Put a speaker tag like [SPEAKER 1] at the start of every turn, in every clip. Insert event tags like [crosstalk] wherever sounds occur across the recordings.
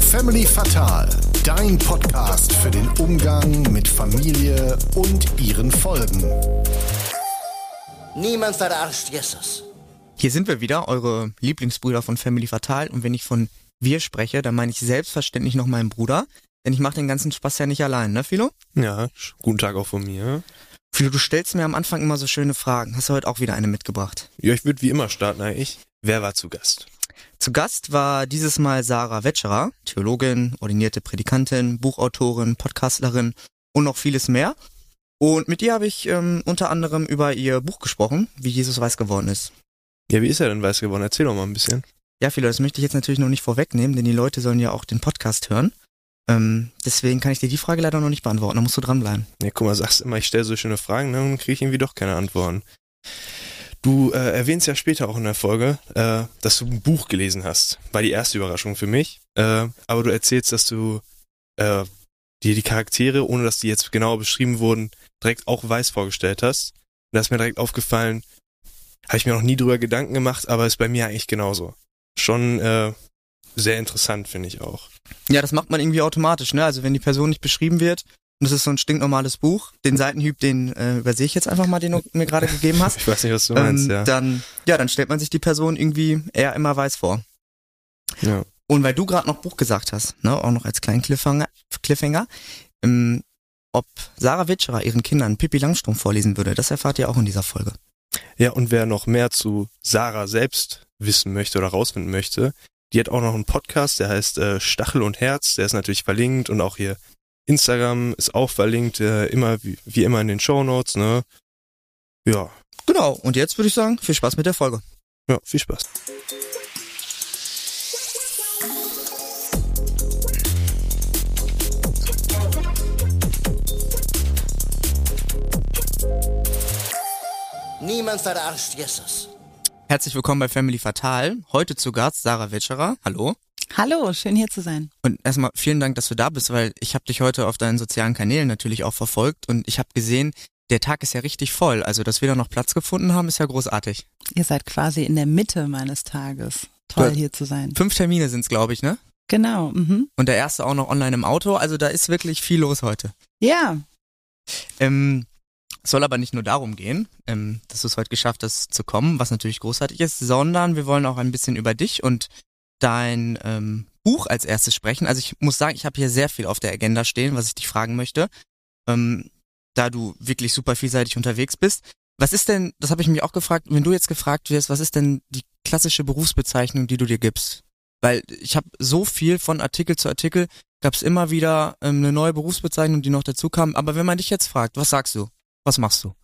[SPEAKER 1] Family Fatal, dein Podcast für den Umgang mit Familie und ihren Folgen.
[SPEAKER 2] Niemand verarscht Jesus.
[SPEAKER 3] Hier sind wir wieder, eure Lieblingsbrüder von Family Fatal. Und wenn ich von wir spreche, dann meine ich selbstverständlich noch meinen Bruder. Denn ich mache den ganzen Spaß ja nicht allein, ne, Philo?
[SPEAKER 4] Ja, guten Tag auch von mir.
[SPEAKER 3] Philo, du stellst mir am Anfang immer so schöne Fragen. Hast du heute auch wieder eine mitgebracht?
[SPEAKER 4] Ja, ich würde wie immer starten eigentlich. Wer war zu Gast?
[SPEAKER 3] Zu Gast war dieses Mal Sarah Wetscherer, Theologin, ordinierte Predikantin, Buchautorin, Podcastlerin und noch vieles mehr. Und mit ihr habe ich ähm, unter anderem über ihr Buch gesprochen, wie Jesus weiß geworden ist.
[SPEAKER 4] Ja, wie ist er denn weiß geworden? Erzähl doch mal ein bisschen.
[SPEAKER 3] Ja, Philo, das möchte ich jetzt natürlich noch nicht vorwegnehmen, denn die Leute sollen ja auch den Podcast hören. Ähm, deswegen kann ich dir die Frage leider noch nicht beantworten, da musst du dranbleiben.
[SPEAKER 4] Ja, guck mal, sagst immer, ich stelle so schöne Fragen, ne, dann kriege ich irgendwie doch keine Antworten. Du äh, erwähnst ja später auch in der Folge, äh, dass du ein Buch gelesen hast. War die erste Überraschung für mich. Äh, aber du erzählst, dass du äh, dir die Charaktere, ohne dass die jetzt genauer beschrieben wurden, direkt auch weiß vorgestellt hast. Und da ist mir direkt aufgefallen, habe ich mir noch nie drüber Gedanken gemacht, aber ist bei mir eigentlich genauso. Schon äh, sehr interessant, finde ich auch.
[SPEAKER 3] Ja, das macht man irgendwie automatisch, ne? Also wenn die Person nicht beschrieben wird, und das ist so ein stinknormales Buch, den Seitenhieb, den äh, übersehe ich jetzt einfach mal, den du mir gerade gegeben hast. [laughs]
[SPEAKER 4] Ich weiß nicht, was du meinst,
[SPEAKER 3] ähm,
[SPEAKER 4] ja.
[SPEAKER 3] Dann, ja, dann stellt man sich die Person irgendwie eher immer weiß vor.
[SPEAKER 4] ja.
[SPEAKER 3] Und weil du gerade noch Buch gesagt hast, ne, auch noch als kleinen Cliffhanger, Cliffhanger ähm, ob Sarah Witscherer ihren Kindern Pippi Langstrumpf vorlesen würde, das erfahrt ihr auch in dieser Folge.
[SPEAKER 4] Ja, und wer noch mehr zu Sarah selbst wissen möchte oder rausfinden möchte, die hat auch noch einen Podcast, der heißt äh, Stachel und Herz, der ist natürlich verlinkt und auch hier Instagram ist auch verlinkt, äh, immer wie, wie immer in den Show Notes, ne? Ja,
[SPEAKER 3] Genau, und jetzt würde ich sagen, viel Spaß mit der Folge.
[SPEAKER 4] ja, viel Spaß.
[SPEAKER 2] Niemand verarscht Jesus.
[SPEAKER 3] Herzlich willkommen bei Family Fatal. Heute zu Gast Sarah Witscherer. Hallo.
[SPEAKER 5] Hallo, schön hier zu sein.
[SPEAKER 3] Und erstmal vielen Dank, dass du da bist, weil ich habe dich heute auf deinen sozialen Kanälen natürlich auch verfolgt und ich habe gesehen, der Tag ist ja richtig voll. Also, dass wir da noch Platz gefunden haben, ist ja großartig.
[SPEAKER 5] Ihr seid quasi in der Mitte meines Tages. Toll
[SPEAKER 3] Ja.
[SPEAKER 5] hier zu sein.
[SPEAKER 3] Fünf Termine sind's, glaube ich, ne?
[SPEAKER 5] Genau. Mhm.
[SPEAKER 3] Und der erste auch noch online im Auto. Also da ist wirklich viel los heute.
[SPEAKER 5] Ja,
[SPEAKER 3] Ähm, soll aber nicht nur darum gehen, ähm, dass du es heute geschafft hast zu kommen, was natürlich großartig ist, sondern wir wollen auch ein bisschen über dich und dein ähm, Buch als erstes sprechen. Also ich muss sagen, ich habe hier sehr viel auf der Agenda stehen, was ich dich fragen möchte, ähm, da du wirklich super vielseitig unterwegs bist. Was ist denn, das habe ich mich auch gefragt, wenn du jetzt gefragt wirst, was ist denn die klassische Berufsbezeichnung, die du dir gibst? Weil ich habe so viel von Artikel zu Artikel, gab es immer wieder ähm, eine neue Berufsbezeichnung, die noch dazu kam. Aber wenn man dich jetzt fragt, was sagst du? Was machst du?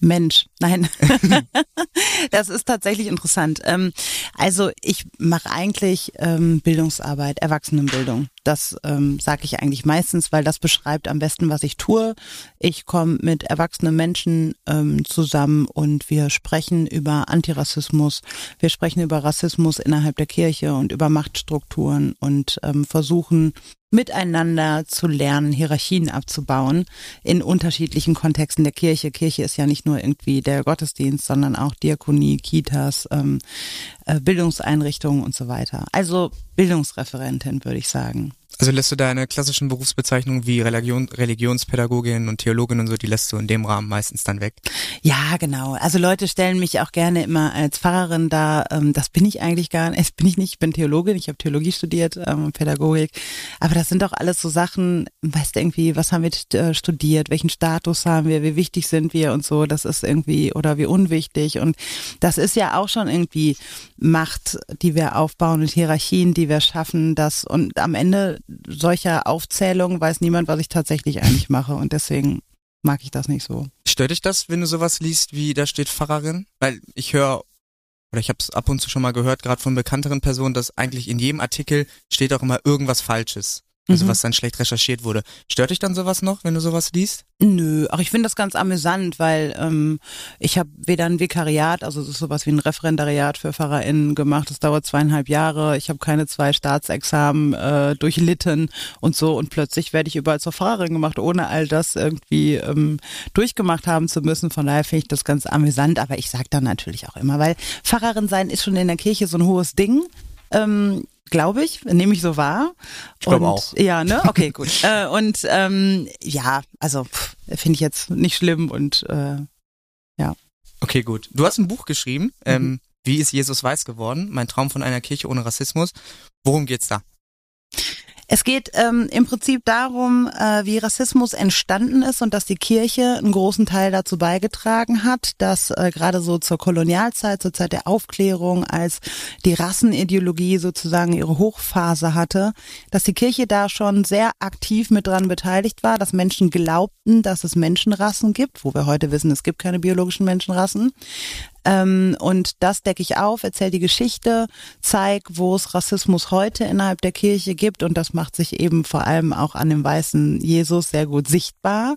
[SPEAKER 5] Mensch, nein. [laughs] [laughs] das ist tatsächlich interessant. Ähm, also ich mache eigentlich ähm, Bildungsarbeit, Erwachsenenbildung. Das ähm, sage ich eigentlich meistens, weil das beschreibt am besten, was ich tue. Ich komme mit erwachsenen Menschen ähm, zusammen und wir sprechen über Antirassismus, wir sprechen über Rassismus innerhalb der Kirche und über Machtstrukturen und ähm, versuchen miteinander zu lernen, Hierarchien abzubauen in unterschiedlichen Kontexten der Kirche. Kirche ist ja nicht nur irgendwie der Gottesdienst, sondern auch Diakonie, Kitas, ähm, äh, Bildungseinrichtungen und so weiter. Also Bildungsreferentin, würde ich sagen.
[SPEAKER 3] Also lässt du deine klassischen Berufsbezeichnungen wie Religion, Religionspädagogin und Theologin und so, die lässt du in dem Rahmen meistens dann weg.
[SPEAKER 5] Ja, genau. Also Leute stellen mich auch gerne immer als Pfarrerin dar. Ähm, das bin ich eigentlich gar nicht. [laughs] Das bin ich nicht. Ich bin Theologin. Ich habe Theologie studiert ähm, Pädagogik. Aber das sind doch alles so Sachen, weißt du irgendwie, was haben wir äh, studiert? Welchen Status haben wir? Wie wichtig sind wir und so? Das ist irgendwie, oder wie unwichtig. Und das ist ja auch schon irgendwie Macht, die wir aufbauen und Hierarchien, die wir schaffen. Das und am Ende solcher Aufzählung weiß niemand, was ich tatsächlich eigentlich mache. Und deswegen mag ich das nicht so.
[SPEAKER 3] Stört dich das, wenn du sowas liest, wie da steht Pfarrerin? Weil ich höre, oder ich habe es ab und zu schon mal gehört, gerade von bekannteren Personen, dass eigentlich in jedem Artikel steht auch immer irgendwas Falsches. Also
[SPEAKER 5] Mhm.
[SPEAKER 3] was dann schlecht recherchiert wurde. Stört dich dann sowas noch, wenn du sowas liest?
[SPEAKER 5] Nö, ach ich finde das ganz amüsant, weil ähm, ich habe weder ein Vikariat, also es ist sowas wie ein Referendariat für PfarrerInnen gemacht, das dauert zweieinhalb Jahre, ich habe keine zwei Staatsexamen äh, durchlitten und so und plötzlich werde ich überall zur Pfarrerin gemacht, ohne all das irgendwie ähm, durchgemacht haben zu müssen. Von daher finde ich das ganz amüsant, aber ich sage dann natürlich auch immer, weil Pfarrerin sein ist schon in der Kirche so ein hohes Ding. Ähm, Glaube ich, nehme ich so wahr.
[SPEAKER 3] Ich glaub
[SPEAKER 5] Und-
[SPEAKER 3] auch.
[SPEAKER 5] Ja, ne? [laughs] Okay, gut. äh, und ähm, ja, also finde ich jetzt nicht schlimm und äh,
[SPEAKER 3] Okay, gut. Du hast ein Buch geschrieben,
[SPEAKER 5] Mhm.
[SPEAKER 3] ähm, Wie ist Jesus weiß geworden? Mein Traum von einer Kirche ohne Rassismus. Worum geht's da?
[SPEAKER 5] Es geht ähm, im Prinzip darum, äh, wie Rassismus entstanden ist und dass die Kirche einen großen Teil dazu beigetragen hat, dass äh, gerade so zur Kolonialzeit, zur Zeit der Aufklärung, als die Rassenideologie sozusagen ihre Hochphase hatte, dass die Kirche da schon sehr aktiv mit dran beteiligt war, dass Menschen glaubten, dass es Menschenrassen gibt, wo wir heute wissen, es gibt keine biologischen Menschenrassen. Ähm, und das decke ich auf, erzähle die Geschichte, zeig, wo es Rassismus heute innerhalb der Kirche gibt. Und das macht sich eben vor allem auch an dem weißen Jesus sehr gut sichtbar.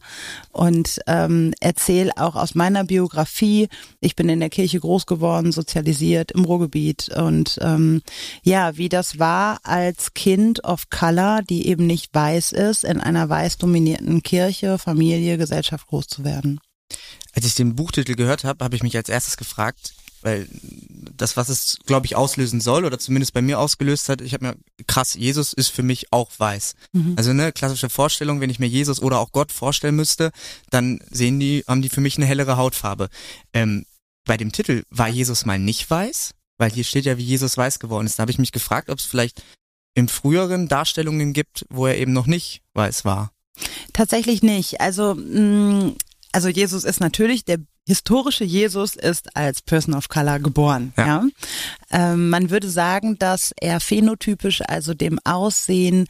[SPEAKER 5] Und ähm, erzähle auch aus meiner Biografie, ich bin in der Kirche groß geworden, sozialisiert im Ruhrgebiet. Und ähm, ja, wie das war als Kind of Color, die eben nicht weiß ist, in einer weiß dominierten Kirche, Familie, Gesellschaft groß zu werden.
[SPEAKER 3] Als ich den Buchtitel gehört habe, habe ich mich als erstes gefragt, weil das, was es, glaube ich, auslösen soll oder zumindest bei mir ausgelöst hat, ich habe mir, krass, Jesus ist für mich auch weiß.
[SPEAKER 5] Mhm.
[SPEAKER 3] Also eine klassische Vorstellung, wenn ich mir Jesus oder auch Gott vorstellen müsste, dann sehen die, haben die für mich eine hellere Hautfarbe. Ähm, bei dem Titel war Jesus mal nicht weiß, weil hier steht ja, wie Jesus weiß geworden ist. Da habe ich mich gefragt, ob es vielleicht im früheren Darstellungen gibt, wo er eben noch nicht weiß war.
[SPEAKER 5] Tatsächlich nicht. Also, mh, also Jesus ist natürlich der historische Jesus ist als Person of Color geboren. Ja.
[SPEAKER 3] Ja.
[SPEAKER 5] Ähm, man würde sagen, dass er phänotypisch, also dem Aussehen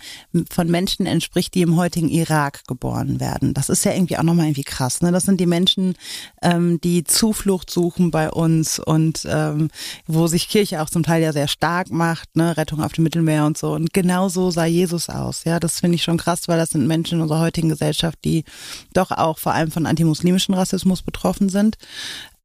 [SPEAKER 5] von Menschen entspricht, die im heutigen Irak geboren werden. Das ist ja irgendwie auch nochmal irgendwie krass. Ne? Das sind die Menschen, ähm, die Zuflucht suchen bei uns und ähm, wo sich Kirche auch zum Teil ja sehr stark macht, ne? Rettung auf dem Mittelmeer und so. Und genau so sah Jesus aus. Ja, das finde ich schon krass, weil das sind Menschen in unserer heutigen Gesellschaft, die doch auch vor allem von antimuslimischen Rassismus betroffen sind.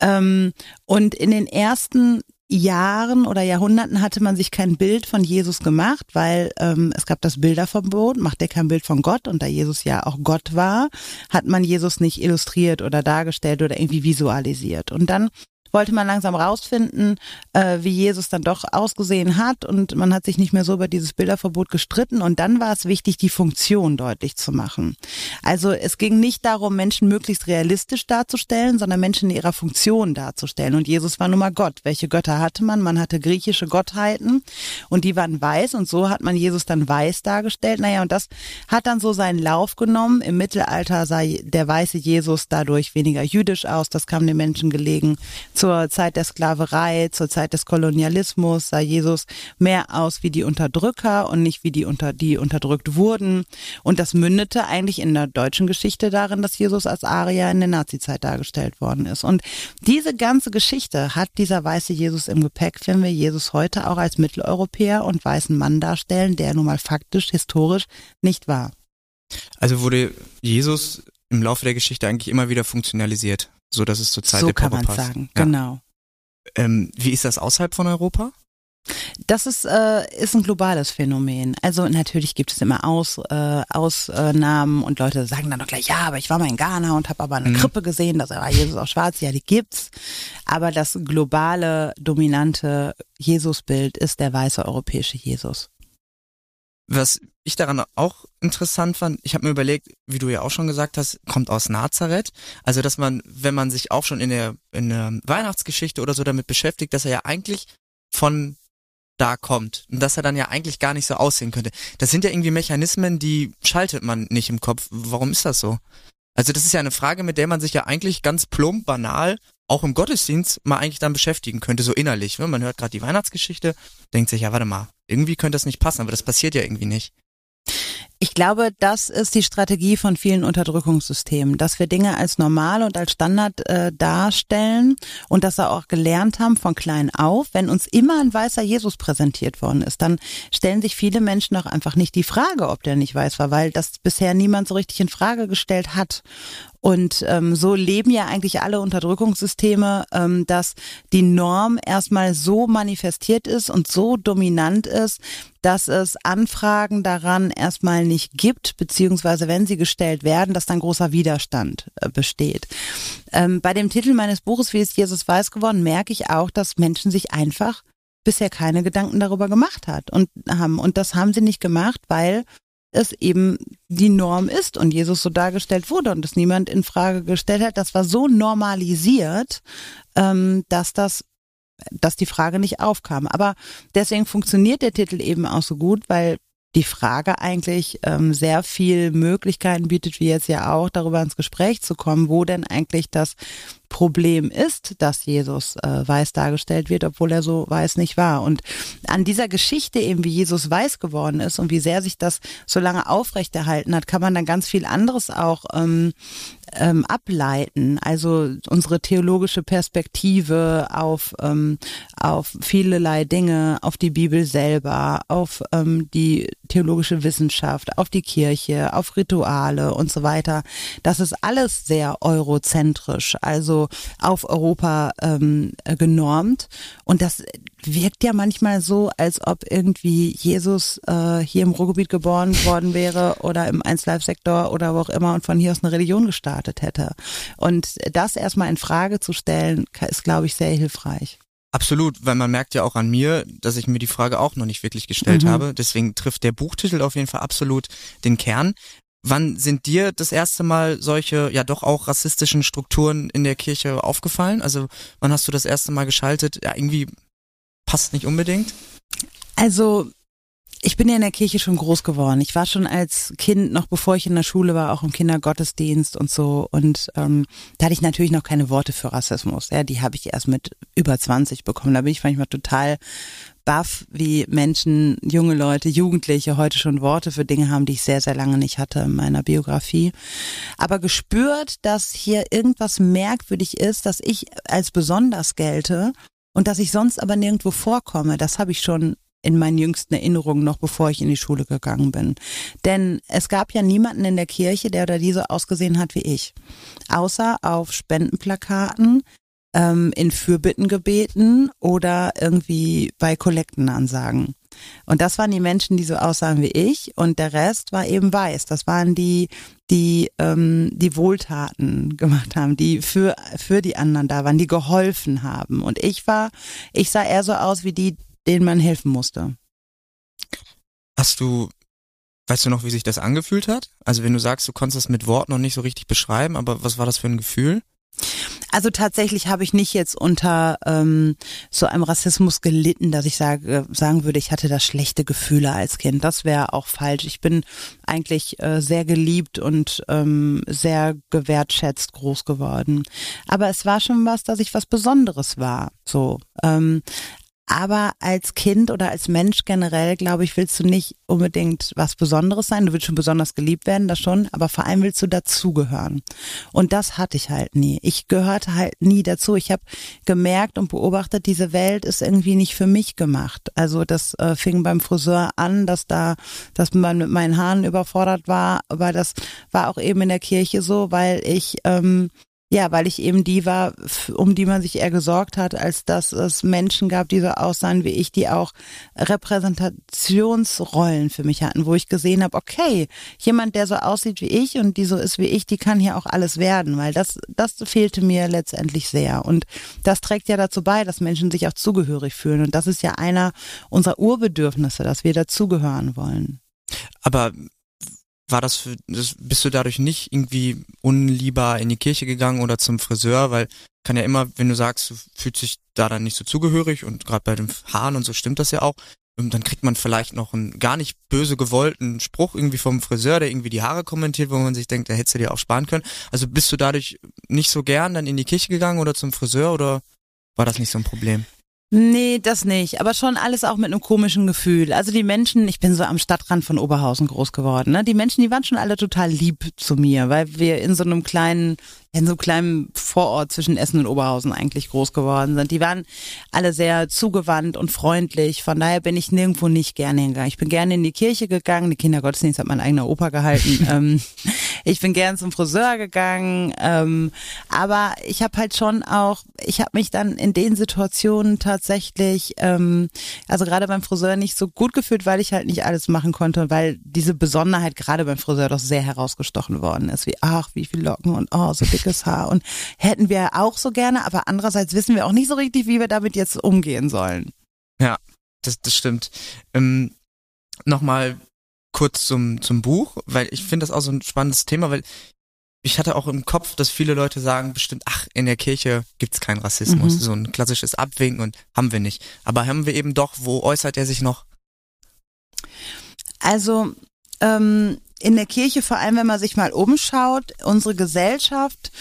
[SPEAKER 5] Ähm, und in den ersten Jahren oder Jahrhunderten hatte man sich kein Bild von Jesus gemacht, weil ähm, es gab das Bilderverbot, macht er kein Bild von Gott und da Jesus ja auch Gott war, hat man Jesus nicht illustriert oder dargestellt oder irgendwie visualisiert. Und dann wollte man langsam rausfinden, äh, wie Jesus dann doch ausgesehen hat und man hat sich nicht mehr so über dieses Bilderverbot gestritten und dann war es wichtig, die Funktion deutlich zu machen. Also es ging nicht darum, Menschen möglichst realistisch darzustellen, sondern Menschen in ihrer Funktion darzustellen und Jesus war nun mal Gott. Welche Götter hatte man? Man hatte griechische Gottheiten und die waren weiß und so hat man Jesus dann weiß dargestellt. Naja, und das hat dann so seinen Lauf genommen. Im Mittelalter sah der weiße Jesus dadurch weniger jüdisch aus, das kam den Menschen gelegen zur Zeit der Sklaverei, zur Zeit des Kolonialismus sah Jesus mehr aus wie die Unterdrücker und nicht wie die unter die unterdrückt wurden. Und das mündete eigentlich in der deutschen Geschichte darin, dass Jesus als Arier in der Nazizeit dargestellt worden ist. Und diese ganze Geschichte hat dieser weiße Jesus im Gepäck, wenn wir Jesus heute auch als Mitteleuropäer und weißen Mann darstellen, der nun mal faktisch, historisch nicht war.
[SPEAKER 3] Also wurde Jesus im Laufe der Geschichte eigentlich immer wieder funktionalisiert, so dass es zur Zeit
[SPEAKER 5] so
[SPEAKER 3] der
[SPEAKER 5] kann man sagen,
[SPEAKER 3] Ja.
[SPEAKER 5] genau.
[SPEAKER 3] Ähm, wie ist das außerhalb von Europa?
[SPEAKER 5] Das ist, äh, ist ein globales Phänomen. Also natürlich gibt es immer Aus, äh, Ausnahmen und Leute sagen dann doch gleich, ja, aber ich war mal in Ghana und habe aber eine
[SPEAKER 3] Mhm.
[SPEAKER 5] Krippe gesehen, da war Jesus auch schwarz. Ja, die gibt's. Aber das globale, dominante Jesusbild ist der weiße europäische Jesus.
[SPEAKER 3] Was ich daran auch interessant fand, ich habe mir überlegt, wie du ja auch schon gesagt hast, kommt aus Nazareth. Also, dass man, wenn man sich auch schon in der, in der Weihnachtsgeschichte oder so damit beschäftigt, dass er ja eigentlich von da kommt und dass er dann ja eigentlich gar nicht so aussehen könnte. Das sind ja irgendwie Mechanismen, die schaltet man nicht im Kopf. Warum ist das so? Also das ist ja eine Frage, mit der man sich ja eigentlich ganz plump, banal, auch im Gottesdienst mal eigentlich dann beschäftigen könnte, so innerlich. Ne? Man hört gerade die Weihnachtsgeschichte, denkt sich, ja, warte mal, irgendwie könnte das nicht passen, aber das passiert ja irgendwie nicht.
[SPEAKER 5] Ich glaube, das ist die Strategie von vielen Unterdrückungssystemen, dass wir Dinge als normal und als Standard äh, darstellen und das auch gelernt haben von klein auf. Wenn uns immer ein weißer Jesus präsentiert worden ist, dann stellen sich viele Menschen auch einfach nicht die Frage, ob der nicht weiß war, weil das bisher niemand so richtig in Frage gestellt hat. Und ähm, so leben ja eigentlich alle Unterdrückungssysteme, ähm, dass die Norm erstmal so manifestiert ist und so dominant ist, dass es Anfragen daran erstmal nicht gibt, beziehungsweise wenn sie gestellt werden, dass dann großer Widerstand äh, besteht. Ähm, bei dem Titel meines Buches, Wie ist Jesus weiß geworden, merke ich auch, dass Menschen sich einfach bisher keine Gedanken darüber gemacht hat und haben. Und das haben sie nicht gemacht, weil es eben die Norm ist und Jesus so dargestellt wurde und es niemand in Frage gestellt hat. Das war so normalisiert, ähm, dass das dass die Frage nicht aufkam. Aber deswegen funktioniert der Titel eben auch so gut, weil die Frage eigentlich ähm, sehr viel Möglichkeiten bietet, wie jetzt ja auch, darüber ins Gespräch zu kommen, wo denn eigentlich das Problem ist, dass Jesus äh, weiß dargestellt wird, obwohl er so weiß nicht war. Und an dieser Geschichte eben, wie Jesus weiß geworden ist und wie sehr sich das so lange aufrechterhalten hat, kann man dann ganz viel anderes auch ähm, ähm, ableiten. Also unsere theologische Perspektive auf, ähm, auf vielerlei Dinge, auf die Bibel selber, auf ähm, die theologische Wissenschaft, auf die Kirche, auf Rituale und so weiter. Das ist alles sehr eurozentrisch. Also auf Europa ähm, genormt. Und das wirkt ja manchmal so, als ob irgendwie Jesus äh, hier im Ruhrgebiet geboren worden wäre oder im 1Live-Sektor oder wo auch immer und von hier aus eine Religion gestartet hätte. Und das erstmal in Frage zu stellen, ist, glaube ich, sehr hilfreich.
[SPEAKER 3] Absolut, weil man merkt ja auch an mir, dass ich mir die Frage auch noch nicht wirklich gestellt mhm. habe. Deswegen trifft der Buchtitel auf jeden Fall absolut den Kern. Wann sind dir das erste Mal solche, ja doch auch rassistischen Strukturen in der Kirche aufgefallen? Also wann hast du das erste Mal geschaltet? Ja, irgendwie passt nicht unbedingt.
[SPEAKER 5] Also ich bin ja in der Kirche schon groß geworden. Ich war schon als Kind, noch bevor ich in der Schule war, auch im Kindergottesdienst und so. Und ähm, da hatte ich natürlich noch keine Worte für Rassismus. Ja, die habe ich erst mit über 20 bekommen. Da bin ich manchmal total baff, wie Menschen, junge Leute, Jugendliche heute schon Worte für Dinge haben, die ich sehr, sehr lange nicht hatte in meiner Biografie. Aber gespürt, dass hier irgendwas merkwürdig ist, dass ich als besonders gelte und dass ich sonst aber nirgendwo vorkomme, das habe ich schon in meinen jüngsten Erinnerungen noch bevor ich in die Schule gegangen bin. Denn es gab ja niemanden in der Kirche, der oder die so ausgesehen hat wie ich. Außer auf Spendenplakaten, ähm, in Fürbittengebeten oder irgendwie bei Kollektenansagen. Und das waren die Menschen, die so aussahen wie ich und der Rest war eben weiß. Das waren die, die ähm, die Wohltaten gemacht haben, die für für die anderen da waren, die geholfen haben. Und ich war, ich sah eher so aus wie die, denen man helfen musste.
[SPEAKER 3] Hast du, weißt du noch, wie sich das angefühlt hat? Also wenn du sagst, du konntest das mit Worten noch nicht so richtig beschreiben, aber was war das für ein Gefühl?
[SPEAKER 5] Also tatsächlich habe ich nicht jetzt unter ähm, so einem Rassismus gelitten, dass ich sage, sagen würde, ich hatte da schlechte Gefühle als Kind. Das wäre auch falsch. Ich bin eigentlich äh, sehr geliebt und ähm, sehr gewertschätzt groß geworden. Aber es war schon was, dass ich was Besonderes war. So. Ähm, aber als Kind oder als Mensch generell, glaube ich, willst du nicht unbedingt was Besonderes sein. Du willst schon besonders geliebt werden, das schon, aber vor allem willst du dazugehören. Und das hatte ich halt nie. Ich gehörte halt nie dazu. Ich habe gemerkt und beobachtet, diese Welt ist irgendwie nicht für mich gemacht. Also das äh, fing beim Friseur an, dass da, dass man mit meinen Haaren überfordert war, aber das war auch eben in der Kirche so, weil ich ähm, ja, weil ich eben die war, um die man sich eher gesorgt hat, als dass es Menschen gab, die so aussahen wie ich, die auch Repräsentationsrollen für mich hatten, wo ich gesehen habe, okay, jemand, der so aussieht wie ich und die so ist wie ich, die kann hier auch alles werden, weil das, das fehlte mir letztendlich sehr. Und das trägt ja dazu bei, dass Menschen sich auch zugehörig fühlen. Und das ist ja einer unserer Urbedürfnisse, dass wir dazugehören wollen.
[SPEAKER 3] Aber war das für, das, bist du dadurch nicht irgendwie unlieber in die Kirche gegangen oder zum Friseur, weil kann ja immer, wenn du sagst, du fühlst dich da dann nicht so zugehörig und gerade bei den Haaren und so stimmt das ja auch, ähm, dann kriegt man vielleicht noch einen gar nicht böse gewollten Spruch irgendwie vom Friseur, der irgendwie die Haare kommentiert, wo man sich denkt, da hättest du dir auch sparen können. Also bist du dadurch nicht so gern dann in die Kirche gegangen oder zum Friseur oder war das nicht so ein Problem?
[SPEAKER 5] Nee, das nicht. Aber schon alles auch mit einem komischen Gefühl. Also die Menschen, ich bin so am Stadtrand von Oberhausen groß geworden. Ne? Die Menschen, die waren schon alle total lieb zu mir, weil wir in so einem kleinen in so einem kleinen Vorort zwischen Essen und Oberhausen eigentlich groß geworden sind. Die waren alle sehr zugewandt und freundlich. Von daher bin ich nirgendwo nicht gerne hingegangen. Ich bin gerne in die Kirche gegangen. Die Kindergottesdienst hat mein eigener Opa gehalten. [laughs] ähm, ich bin gern zum Friseur gegangen. Ähm, aber ich habe halt schon auch, ich habe mich dann in den Situationen tatsächlich, ähm, also gerade beim Friseur nicht so gut gefühlt, weil ich halt nicht alles machen konnte, weil diese Besonderheit gerade beim Friseur doch sehr herausgestochen worden ist. Wie, ach, wie viel Locken und oh, so dick dickes Haar und hätten wir auch so gerne, aber andererseits wissen wir auch nicht so richtig, wie wir damit jetzt umgehen sollen.
[SPEAKER 3] Ja, das, das stimmt. Ähm, Nochmal kurz zum, zum Buch, weil ich finde das auch so ein spannendes Thema, weil ich hatte auch im Kopf, dass viele Leute sagen bestimmt, ach, in der Kirche gibt's keinen Rassismus, mhm. so ein klassisches Abwinken und haben wir nicht. Aber haben wir eben doch, wo äußert er sich noch?
[SPEAKER 5] Also, ähm, in der Kirche, vor allem wenn man sich mal umschaut, unsere Gesellschaft,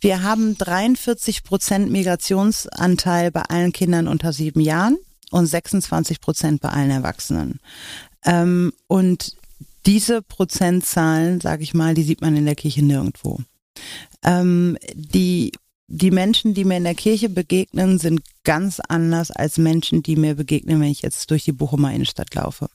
[SPEAKER 5] wir haben 43 Prozent Migrationsanteil bei allen Kindern unter sieben Jahren und 26 Prozent bei allen Erwachsenen. Ähm, und diese Prozentzahlen, sage ich mal, die sieht man in der Kirche nirgendwo. Ähm, die die Menschen, die mir in der Kirche begegnen, sind ganz anders als Menschen, die mir begegnen, wenn ich jetzt durch die Bochumer Innenstadt laufe.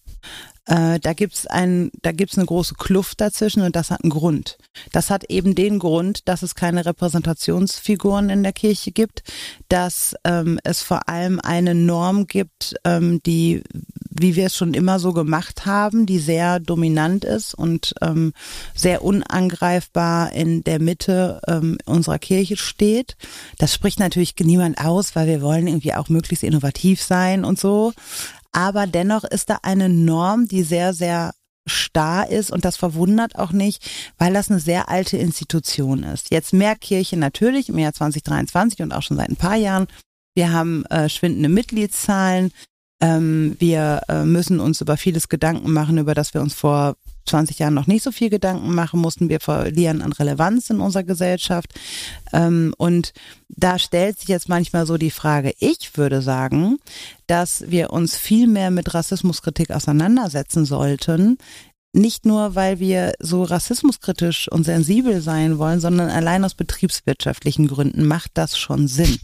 [SPEAKER 5] Äh, da gibt's ein, da gibt's eine große Kluft dazwischen und das hat einen Grund. Das hat eben den Grund, dass es keine Repräsentationsfiguren in der Kirche gibt, dass ähm, es vor allem eine Norm gibt, ähm, die, wie wir es schon immer so gemacht haben, die sehr dominant ist und ähm, sehr unangreifbar in der Mitte ähm, unserer Kirche steht. Das spricht natürlich niemand aus, weil wir wollen irgendwie auch möglichst innovativ sein und so. Aber dennoch ist da eine Norm, die sehr, sehr starr ist und das verwundert auch nicht, weil das eine sehr alte Institution ist. Jetzt mehr Kirche natürlich im Jahr 2023 und auch schon seit ein paar Jahren. Wir haben äh, schwindende Mitgliedszahlen. Ähm, wir äh, müssen uns über vieles Gedanken machen, über das wir uns vor 20 Jahren noch nicht so viel Gedanken machen mussten. Wir verlieren an Relevanz in unserer Gesellschaft. Ähm, und da stellt sich jetzt manchmal so die Frage, ich würde sagen, dass wir uns viel mehr mit Rassismuskritik auseinandersetzen sollten, nicht nur, weil wir so rassismuskritisch und sensibel sein wollen, sondern allein aus betriebswirtschaftlichen Gründen macht das schon Sinn.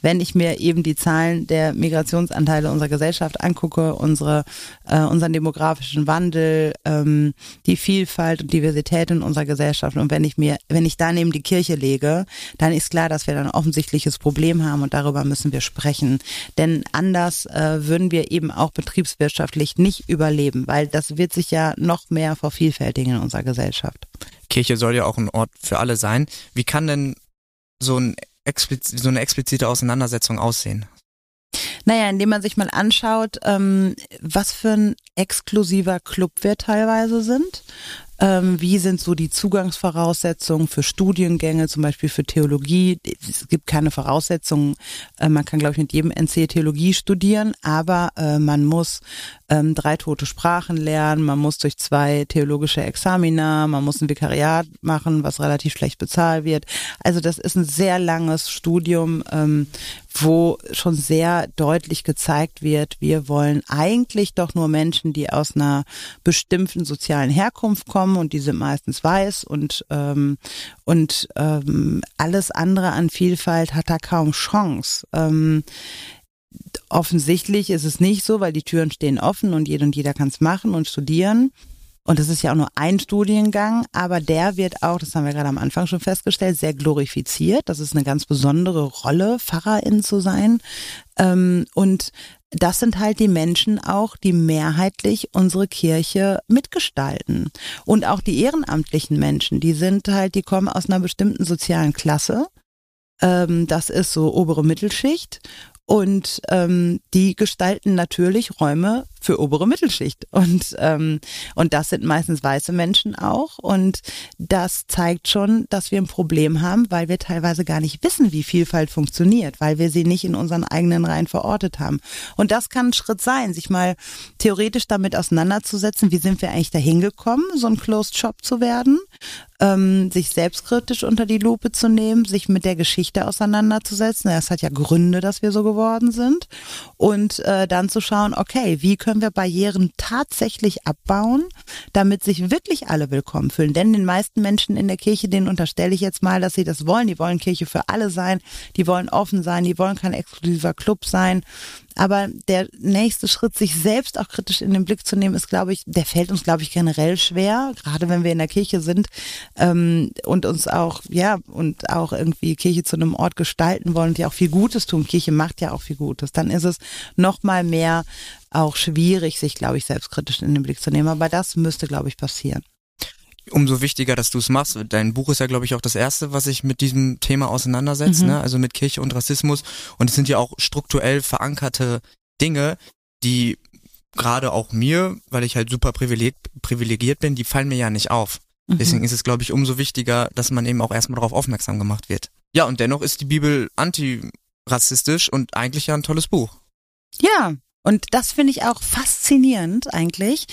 [SPEAKER 5] Wenn ich mir eben die Zahlen der Migrationsanteile unserer Gesellschaft angucke, unsere, äh, unseren demografischen Wandel, ähm, die Vielfalt und Diversität in unserer Gesellschaft und wenn ich mir, wenn ich da neben die Kirche lege, dann ist klar, dass wir ein offensichtliches Problem haben und darüber müssen wir sprechen. Denn anders äh, würden wir eben auch betriebswirtschaftlich nicht überleben, weil das wird sich ja noch noch mehr vervielfältigen in unserer Gesellschaft.
[SPEAKER 3] Kirche soll ja auch ein Ort für alle sein. Wie kann denn so, ein expliz so eine explizite Auseinandersetzung aussehen?
[SPEAKER 5] Naja, indem man sich mal anschaut, ähm, was für ein exklusiver Club wir teilweise sind. Ähm, wie sind so die Zugangsvoraussetzungen für Studiengänge, zum Beispiel für Theologie? Es gibt keine Voraussetzungen. Äh, man kann, glaube ich, mit jedem NC Theologie studieren, aber äh, man muss ähm, drei tote Sprachen lernen, man muss durch zwei theologische Examina, man muss ein Vikariat machen, was relativ schlecht bezahlt wird. Also das ist ein sehr langes Studium, ähm, wo schon sehr deutlich gezeigt wird, wir wollen eigentlich doch nur Menschen, die aus einer bestimmten sozialen Herkunft kommen und die sind meistens weiß und ähm, und ähm, alles andere an Vielfalt hat da kaum Chance. Ähm, offensichtlich ist es nicht so, weil die Türen stehen offen und jeder und jeder kann es machen und studieren. Und das ist ja auch nur ein Studiengang, aber der wird auch, das haben wir gerade am Anfang schon festgestellt, sehr glorifiziert. Das ist eine ganz besondere Rolle, Pfarrerin zu sein. Ähm, und das sind halt die Menschen auch, die mehrheitlich unsere Kirche mitgestalten. Und auch die ehrenamtlichen Menschen, die sind halt, die kommen aus einer bestimmten sozialen Klasse. Ähm, das ist so obere Mittelschicht und ähm, die gestalten natürlich Räume für obere Mittelschicht. Und, ähm, und das sind meistens weiße Menschen auch. Und das zeigt schon, dass wir ein Problem haben, weil wir teilweise gar nicht wissen, wie Vielfalt funktioniert, weil wir sie nicht in unseren eigenen Reihen verortet haben. Und das kann ein Schritt sein, sich mal theoretisch damit auseinanderzusetzen, wie sind wir eigentlich dahin gekommen, so ein Closed Shop zu werden ähm, sich selbstkritisch unter die Lupe zu nehmen, sich mit der Geschichte auseinanderzusetzen. Es hat ja Gründe, dass wir so geworden sind. Und äh, dann zu schauen, okay, wie können wir Barrieren tatsächlich abbauen, damit sich wirklich alle willkommen fühlen. Denn den meisten Menschen in der Kirche, denen unterstelle ich jetzt mal, dass sie das wollen. Die wollen Kirche für alle sein, die wollen offen sein, die wollen kein exklusiver Club sein. Aber der nächste Schritt, sich selbst auch kritisch in den Blick zu nehmen, ist, glaube ich, der fällt uns, glaube ich, generell schwer, gerade wenn wir in der Kirche sind ähm, und uns auch, ja, und auch irgendwie Kirche zu einem Ort gestalten wollen und ja auch viel Gutes tun. Kirche macht ja auch viel Gutes. Dann ist es noch mal mehr auch schwierig, sich, glaube ich, selbstkritisch in den Blick zu nehmen. Aber das müsste, glaube ich, passieren
[SPEAKER 3] umso wichtiger, dass du es machst. Dein Buch ist ja, glaube ich, auch das erste, was sich mit diesem Thema auseinandersetzt, mhm. ne? also mit Kirche und Rassismus. Und es sind ja auch strukturell verankerte Dinge, die gerade auch mir, weil ich halt super privilegiert bin, die fallen mir ja nicht auf. Mhm. Deswegen ist es, glaube ich, umso wichtiger, dass man eben auch erstmal darauf aufmerksam gemacht wird. Ja, und dennoch ist die Bibel antirassistisch und eigentlich ja ein tolles Buch.
[SPEAKER 5] Ja, und das finde ich auch faszinierend eigentlich,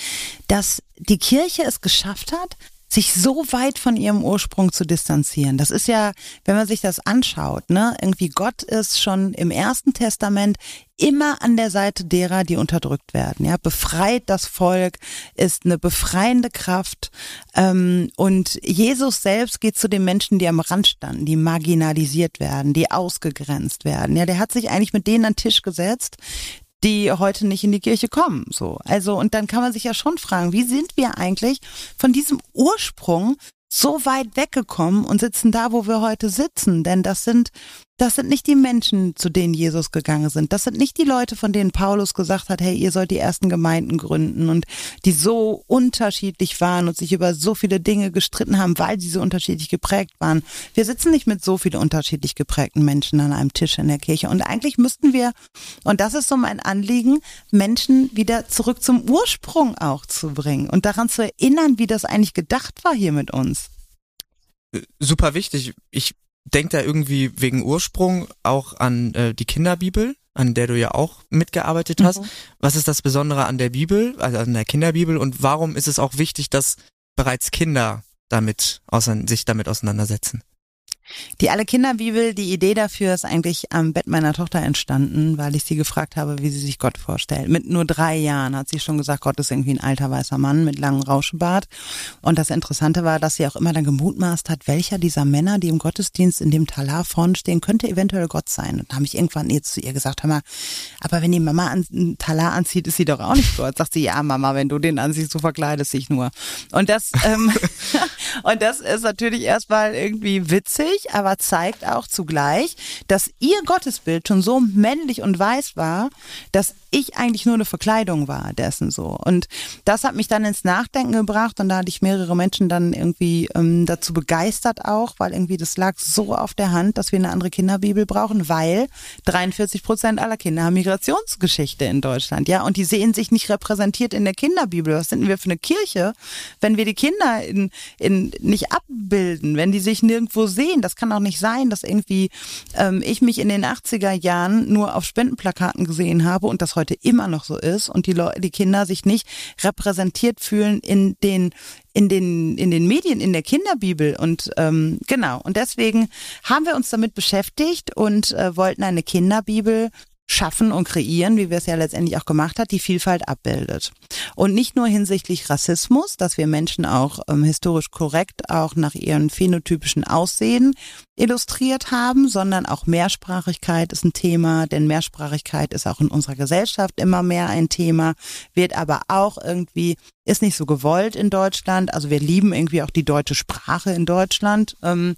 [SPEAKER 5] dass die Kirche es geschafft hat, sich so weit von ihrem Ursprung zu distanzieren. Das ist ja, wenn man sich das anschaut, ne, irgendwie Gott ist schon im ersten Testament immer an der Seite derer, die unterdrückt werden. Ja, befreit das Volk, ist eine befreiende Kraft. Ähm, und Jesus selbst geht zu den Menschen, die am Rand standen, die marginalisiert werden, die ausgegrenzt werden. Ja, der hat sich eigentlich mit denen an den Tisch gesetzt, die heute nicht in die Kirche kommen. So. Also, und dann kann man sich ja schon fragen, wie sind wir eigentlich von diesem Ursprung so weit weggekommen und sitzen da, wo wir heute sitzen? Denn das sind das sind nicht die Menschen, zu denen Jesus gegangen sind. Das sind nicht die Leute, von denen Paulus gesagt hat, hey, ihr sollt die ersten Gemeinden gründen und die so unterschiedlich waren und sich über so viele Dinge gestritten haben, weil sie so unterschiedlich geprägt waren. Wir sitzen nicht mit so vielen unterschiedlich geprägten Menschen an einem Tisch in der Kirche. Und eigentlich müssten wir, und das ist so mein Anliegen, Menschen wieder zurück zum Ursprung auch zu bringen und daran zu erinnern, wie das eigentlich gedacht war hier mit uns
[SPEAKER 3] super wichtig. Ich denke da irgendwie wegen Ursprung auch an äh, die Kinderbibel, an der du ja auch mitgearbeitet hast. Mhm. Was ist das Besondere an der Bibel, also an der Kinderbibel und warum ist es auch wichtig, dass bereits Kinder damit sich damit auseinandersetzen?
[SPEAKER 5] Die Alle Kinderbibel, die Idee dafür ist eigentlich am Bett meiner Tochter entstanden, weil ich sie gefragt habe, wie sie sich Gott vorstellt. Mit nur drei Jahren hat sie schon gesagt, Gott ist irgendwie ein alter weißer Mann mit langem Rauschebart. Und das Interessante war, dass sie auch immer dann gemutmaßt hat, welcher dieser Männer, die im Gottesdienst in dem Talar vorne stehen, könnte eventuell Gott sein. Und da habe ich irgendwann jetzt zu ihr gesagt, hör mal, aber wenn die Mama einen Talar anzieht, ist sie doch auch nicht Gott. Sagt sie, ja Mama, wenn du den ansiehst, du verkleidest dich nur. Und das, ähm, [laughs] und das ist natürlich erstmal irgendwie witzig männlich, aber zeigt auch zugleich, dass ihr Gottesbild schon so männlich und weiß war, dass ich eigentlich nur eine Verkleidung war dessen so. Und das hat mich dann ins Nachdenken gebracht und da hatte ich mehrere Menschen dann irgendwie ähm, dazu begeistert auch, weil irgendwie das lag so auf der Hand, dass wir eine andere Kinderbibel brauchen, weil 43 Prozent aller Kinder haben Migrationsgeschichte in Deutschland, ja, und die sehen sich nicht repräsentiert in der Kinderbibel. Was sind wir für eine Kirche, wenn wir die Kinder in, in nicht abbilden, wenn die sich nirgendwo sehen? Das kann doch nicht sein, dass irgendwie ähm, ich mich in den 80er Jahren nur auf Spendenplakaten gesehen habe und das heute immer noch so ist und die, Leute, die Kinder sich nicht repräsentiert fühlen in den in den in den Medien in der Kinderbibel. Und ähm, genau. Und deswegen haben wir uns damit beschäftigt und äh, wollten eine Kinderbibel schaffen und kreieren, wie wir es ja letztendlich auch gemacht hat, die Vielfalt abbildet. Und nicht nur hinsichtlich Rassismus, dass wir Menschen auch ähm, historisch korrekt auch nach ihren phänotypischen Aussehen illustriert haben, sondern auch Mehrsprachigkeit ist ein Thema, denn Mehrsprachigkeit ist auch in unserer Gesellschaft immer mehr ein Thema, wird aber auch irgendwie, ist nicht so gewollt in Deutschland. Also wir lieben irgendwie auch die deutsche Sprache in Deutschland. Ähm,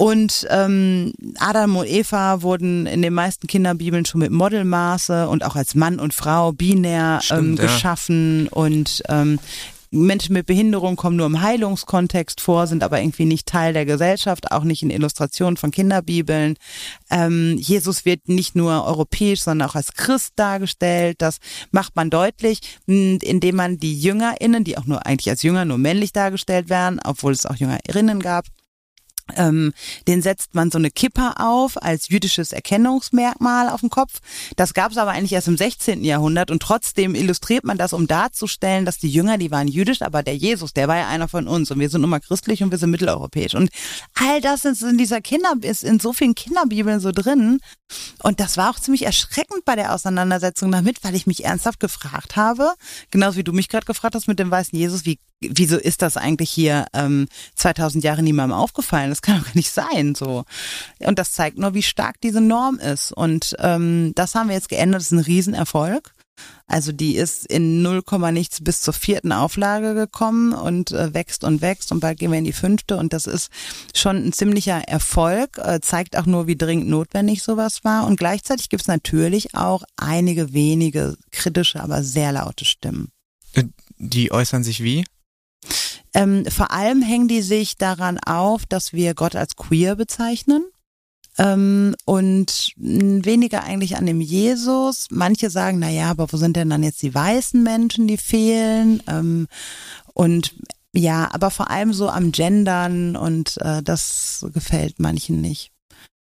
[SPEAKER 5] und ähm, Adam und Eva wurden in den meisten Kinderbibeln schon mit Modelmaße und auch als Mann und Frau binär ähm, Stimmt, ähm, geschaffen. Ja. Und ähm, Menschen mit Behinderung kommen nur im Heilungskontext vor, sind aber irgendwie nicht Teil der Gesellschaft, auch nicht in Illustrationen von Kinderbibeln. Ähm, Jesus wird nicht nur europäisch, sondern auch als Christ dargestellt. Das macht man deutlich, indem man die JüngerInnen, die auch nur eigentlich als Jünger nur männlich dargestellt werden, obwohl es auch JüngerInnen gab, ähm, den setzt man so eine Kippa auf als jüdisches Erkennungsmerkmal auf dem Kopf. Das gab es aber eigentlich erst im 16. Jahrhundert und trotzdem illustriert man das, um darzustellen, dass die Jünger, die waren jüdisch, aber der Jesus, der war ja einer von uns und wir sind mal christlich und wir sind mitteleuropäisch. Und all das ist in dieser Kinder, ist in so vielen Kinderbibeln so drin. Und das war auch ziemlich erschreckend bei der Auseinandersetzung damit, weil ich mich ernsthaft gefragt habe, genauso wie du mich gerade gefragt hast mit dem weißen Jesus, wie wieso ist das eigentlich hier ähm, 2000 Jahre niemandem aufgefallen? Das kann doch gar nicht sein. So und das zeigt nur, wie stark diese Norm ist. Und ähm, das haben wir jetzt geändert. Das ist ein Riesenerfolg. Also die ist in 0, nichts bis zur vierten Auflage gekommen und äh, wächst und wächst und bald gehen wir in die fünfte und das ist schon ein ziemlicher Erfolg, äh, zeigt auch nur, wie dringend notwendig sowas war und gleichzeitig gibt es natürlich auch einige wenige kritische, aber sehr laute Stimmen.
[SPEAKER 3] Äh, die äußern sich wie?
[SPEAKER 5] Ähm, vor allem hängen die sich daran auf, dass wir Gott als queer bezeichnen. Ähm, und weniger eigentlich an dem Jesus. Manche sagen, na ja, aber wo sind denn dann jetzt die weißen Menschen, die fehlen? Ähm, und ja, aber vor allem so am Gendern und äh, das gefällt manchen nicht.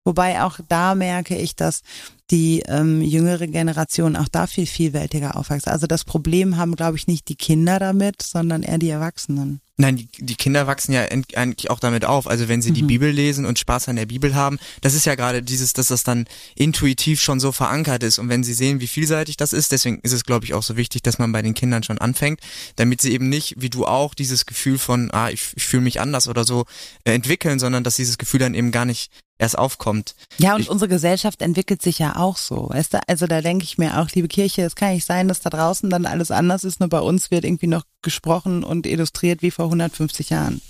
[SPEAKER 5] Wobei auch da merke ich, dass die ähm, jüngere Generation auch da viel vielfältiger aufwächst. Also das Problem haben, glaube ich, nicht die Kinder damit, sondern eher die Erwachsenen.
[SPEAKER 3] Nein, die, die Kinder wachsen ja eigentlich auch damit auf. Also wenn sie mhm. die Bibel lesen und Spaß an der Bibel haben, das ist ja gerade dieses, dass das dann intuitiv schon so verankert ist. Und wenn sie sehen, wie vielseitig das ist, deswegen ist es, glaube ich, auch so wichtig, dass man bei den Kindern schon anfängt, damit sie eben nicht, wie du auch, dieses Gefühl von, ah, ich, ich fühle mich anders oder so äh, entwickeln, sondern dass dieses Gefühl dann eben gar nicht erst aufkommt.
[SPEAKER 5] Ja, und
[SPEAKER 3] ich,
[SPEAKER 5] unsere Gesellschaft entwickelt sich ja auch so. Weißt du? Also da denke ich mir auch, liebe Kirche, es kann nicht sein, dass da draußen dann alles anders ist, nur bei uns wird irgendwie noch gesprochen und illustriert wie vor 150 Jahren.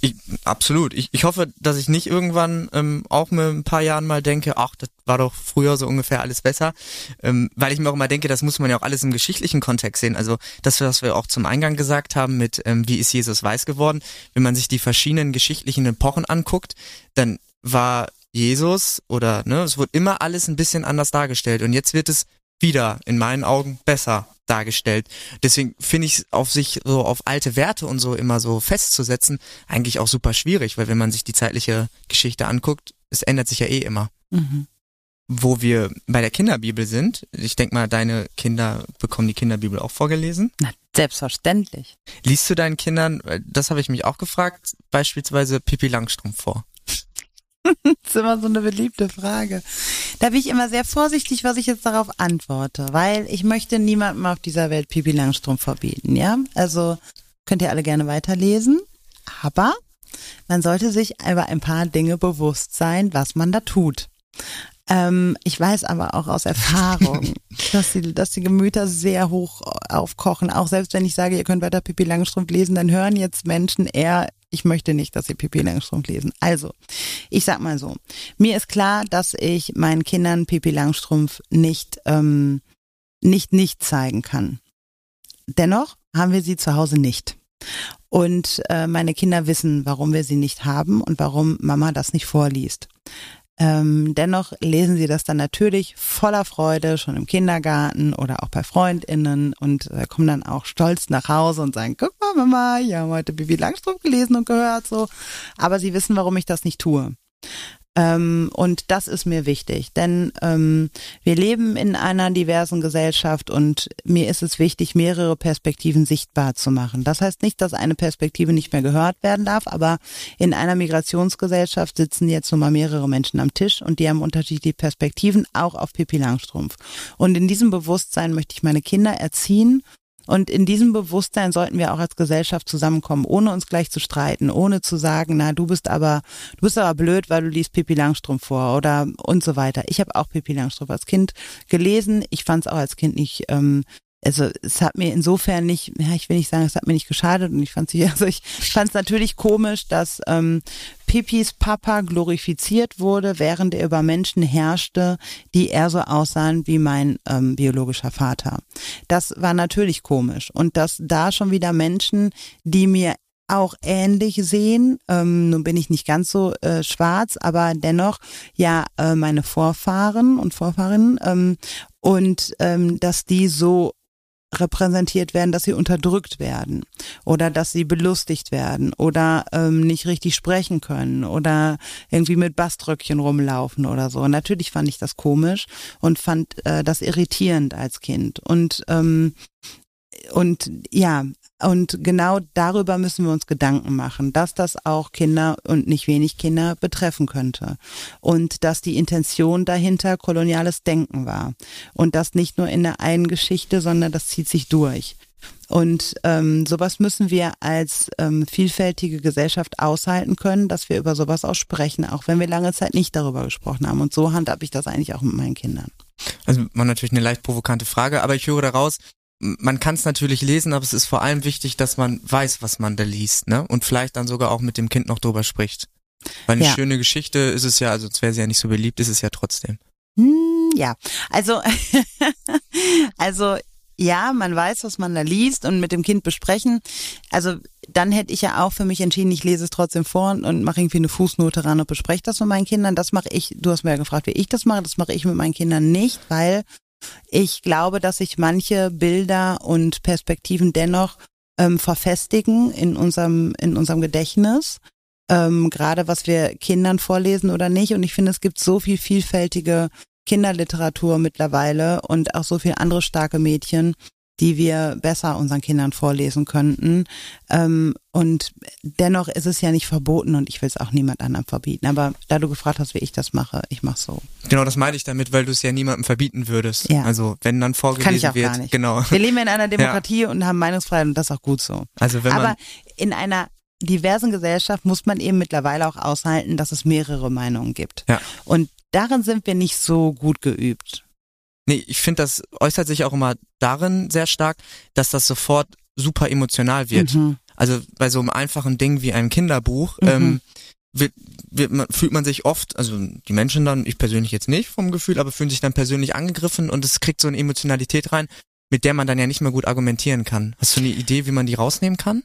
[SPEAKER 3] Ich, absolut. Ich, ich hoffe, dass ich nicht irgendwann ähm, auch mit ein paar Jahren mal denke, ach, das war doch früher so ungefähr alles besser. Ähm, weil ich mir auch immer denke, das muss man ja auch alles im geschichtlichen Kontext sehen. Also das, was wir auch zum Eingang gesagt haben mit, ähm, wie ist Jesus weiß geworden, wenn man sich die verschiedenen geschichtlichen Epochen anguckt, dann war Jesus oder ne, es wurde immer alles ein bisschen anders dargestellt und jetzt wird es wieder in meinen Augen besser dargestellt. Deswegen finde ich auf sich so auf alte Werte und so immer so festzusetzen eigentlich auch super schwierig, weil wenn man sich die zeitliche Geschichte anguckt, es ändert sich ja eh immer. Mhm. Wo wir bei der Kinderbibel sind, ich denke mal, deine Kinder bekommen die Kinderbibel auch vorgelesen.
[SPEAKER 5] Na, selbstverständlich.
[SPEAKER 3] Liest du deinen Kindern, das habe ich mich auch gefragt, beispielsweise Pippi Langstrumpf vor? [laughs]
[SPEAKER 5] das ist immer so eine beliebte Frage. Da bin ich immer sehr vorsichtig, was ich jetzt darauf antworte, weil ich möchte niemandem auf dieser Welt Pipi Langstrumpf verbieten, ja? Also könnt ihr alle gerne weiterlesen, aber man sollte sich über ein paar Dinge bewusst sein, was man da tut. Ähm, ich weiß aber auch aus Erfahrung, [laughs] dass die, dass die Gemüter sehr hoch aufkochen. Auch selbst wenn ich sage, ihr könnt weiter Pipi Langstrumpf lesen, dann hören jetzt Menschen eher ich möchte nicht, dass sie Pipi Langstrumpf lesen. Also, ich sag mal so. Mir ist klar, dass ich meinen Kindern Pipi Langstrumpf nicht, ähm, nicht nicht zeigen kann. Dennoch haben wir sie zu Hause nicht. Und äh, meine Kinder wissen, warum wir sie nicht haben und warum Mama das nicht vorliest. Ähm, dennoch lesen sie das dann natürlich voller Freude schon im Kindergarten oder auch bei FreundInnen und äh, kommen dann auch stolz nach Hause und sagen, guck mal Mama, ich habe heute Bibi Langstrumpf gelesen und gehört so. Aber sie wissen, warum ich das nicht tue. Ähm, und das ist mir wichtig, denn ähm, wir leben in einer diversen Gesellschaft und mir ist es wichtig, mehrere Perspektiven sichtbar zu machen. Das heißt nicht, dass eine Perspektive nicht mehr gehört werden darf, aber in einer Migrationsgesellschaft sitzen jetzt nun mal mehrere Menschen am Tisch und die haben unterschiedliche Perspektiven, auch auf Pippi Langstrumpf. Und in diesem Bewusstsein möchte ich meine Kinder erziehen und in diesem Bewusstsein sollten wir auch als Gesellschaft zusammenkommen, ohne uns gleich zu streiten, ohne zu sagen, na, du bist aber, du bist aber blöd, weil du liest Pippi Langstrumpf vor oder und so weiter. Ich habe auch Pippi Langstrumpf als Kind gelesen. Ich fand es auch als Kind nicht ähm, also es hat mir insofern nicht, ja, ich will nicht sagen, es hat mir nicht geschadet und ich fand sie, [laughs] also ich fand es natürlich komisch, dass ähm, Pipis Papa glorifiziert wurde, während er über Menschen herrschte, die eher so aussahen wie mein ähm, biologischer Vater. Das war natürlich komisch und dass da schon wieder Menschen, die mir auch ähnlich sehen. Ähm, nun bin ich nicht ganz so äh, schwarz, aber dennoch ja äh, meine Vorfahren und Vorfahrinnen ähm, und ähm, dass die so repräsentiert werden, dass sie unterdrückt werden oder dass sie belustigt werden oder ähm, nicht richtig sprechen können oder irgendwie mit Baströckchen rumlaufen oder so. Natürlich fand ich das komisch und fand äh, das irritierend als Kind. Und ähm, und ja, und genau darüber müssen wir uns Gedanken machen, dass das auch Kinder und nicht wenig Kinder betreffen könnte. Und dass die Intention dahinter koloniales Denken war. Und das nicht nur in der einen Geschichte, sondern das zieht sich durch. Und ähm, sowas müssen wir als ähm, vielfältige Gesellschaft aushalten können, dass wir über sowas auch sprechen, auch wenn wir lange Zeit nicht darüber gesprochen haben. Und so handhabe ich das eigentlich auch mit meinen Kindern.
[SPEAKER 3] Also war natürlich eine leicht provokante Frage, aber ich höre daraus, man kann es natürlich lesen, aber es ist vor allem wichtig, dass man weiß, was man da liest, ne? Und vielleicht dann sogar auch mit dem Kind noch drüber spricht. Weil eine ja. schöne Geschichte ist es ja, also es wäre sie ja nicht so beliebt, ist es ja trotzdem.
[SPEAKER 5] Hm, ja, also, [laughs] also ja, man weiß, was man da liest und mit dem Kind besprechen. Also dann hätte ich ja auch für mich entschieden, ich lese es trotzdem vor und mache irgendwie eine Fußnote ran und bespreche das mit meinen Kindern. Das mache ich, du hast mir ja gefragt, wie ich das mache, das mache ich mit meinen Kindern nicht, weil ich glaube, dass sich manche Bilder und Perspektiven dennoch ähm, verfestigen in unserem, in unserem Gedächtnis. Ähm, gerade was wir Kindern vorlesen oder nicht. Und ich finde, es gibt so viel vielfältige Kinderliteratur mittlerweile und auch so viele andere starke Mädchen, die wir besser unseren Kindern vorlesen könnten. Ähm, und dennoch ist es ja nicht verboten und ich will es auch niemand anderem verbieten. Aber da du gefragt hast, wie ich das mache, ich mache so.
[SPEAKER 3] Genau, das meine ich damit, weil du es ja niemandem verbieten würdest. Ja. Also wenn dann vorgelesen Kann ich auch wird, gar nicht. genau.
[SPEAKER 5] Wir leben in einer [laughs] Demokratie ja. und haben Meinungsfreiheit und das ist auch gut so.
[SPEAKER 3] Also wenn
[SPEAKER 5] Aber in einer diversen Gesellschaft muss man eben mittlerweile auch aushalten, dass es mehrere Meinungen gibt. Ja. Und darin sind wir nicht so gut geübt.
[SPEAKER 3] Nee, ich finde, das äußert sich auch immer darin sehr stark, dass das sofort super emotional wird. Mhm. Also bei so einem einfachen Ding wie einem Kinderbuch mhm. ähm, wird, wird man, fühlt man sich oft, also die Menschen dann, ich persönlich jetzt nicht vom Gefühl, aber fühlen sich dann persönlich angegriffen und es kriegt so eine Emotionalität rein, mit der man dann ja nicht mehr gut argumentieren kann. Hast du eine Idee, wie man die rausnehmen kann?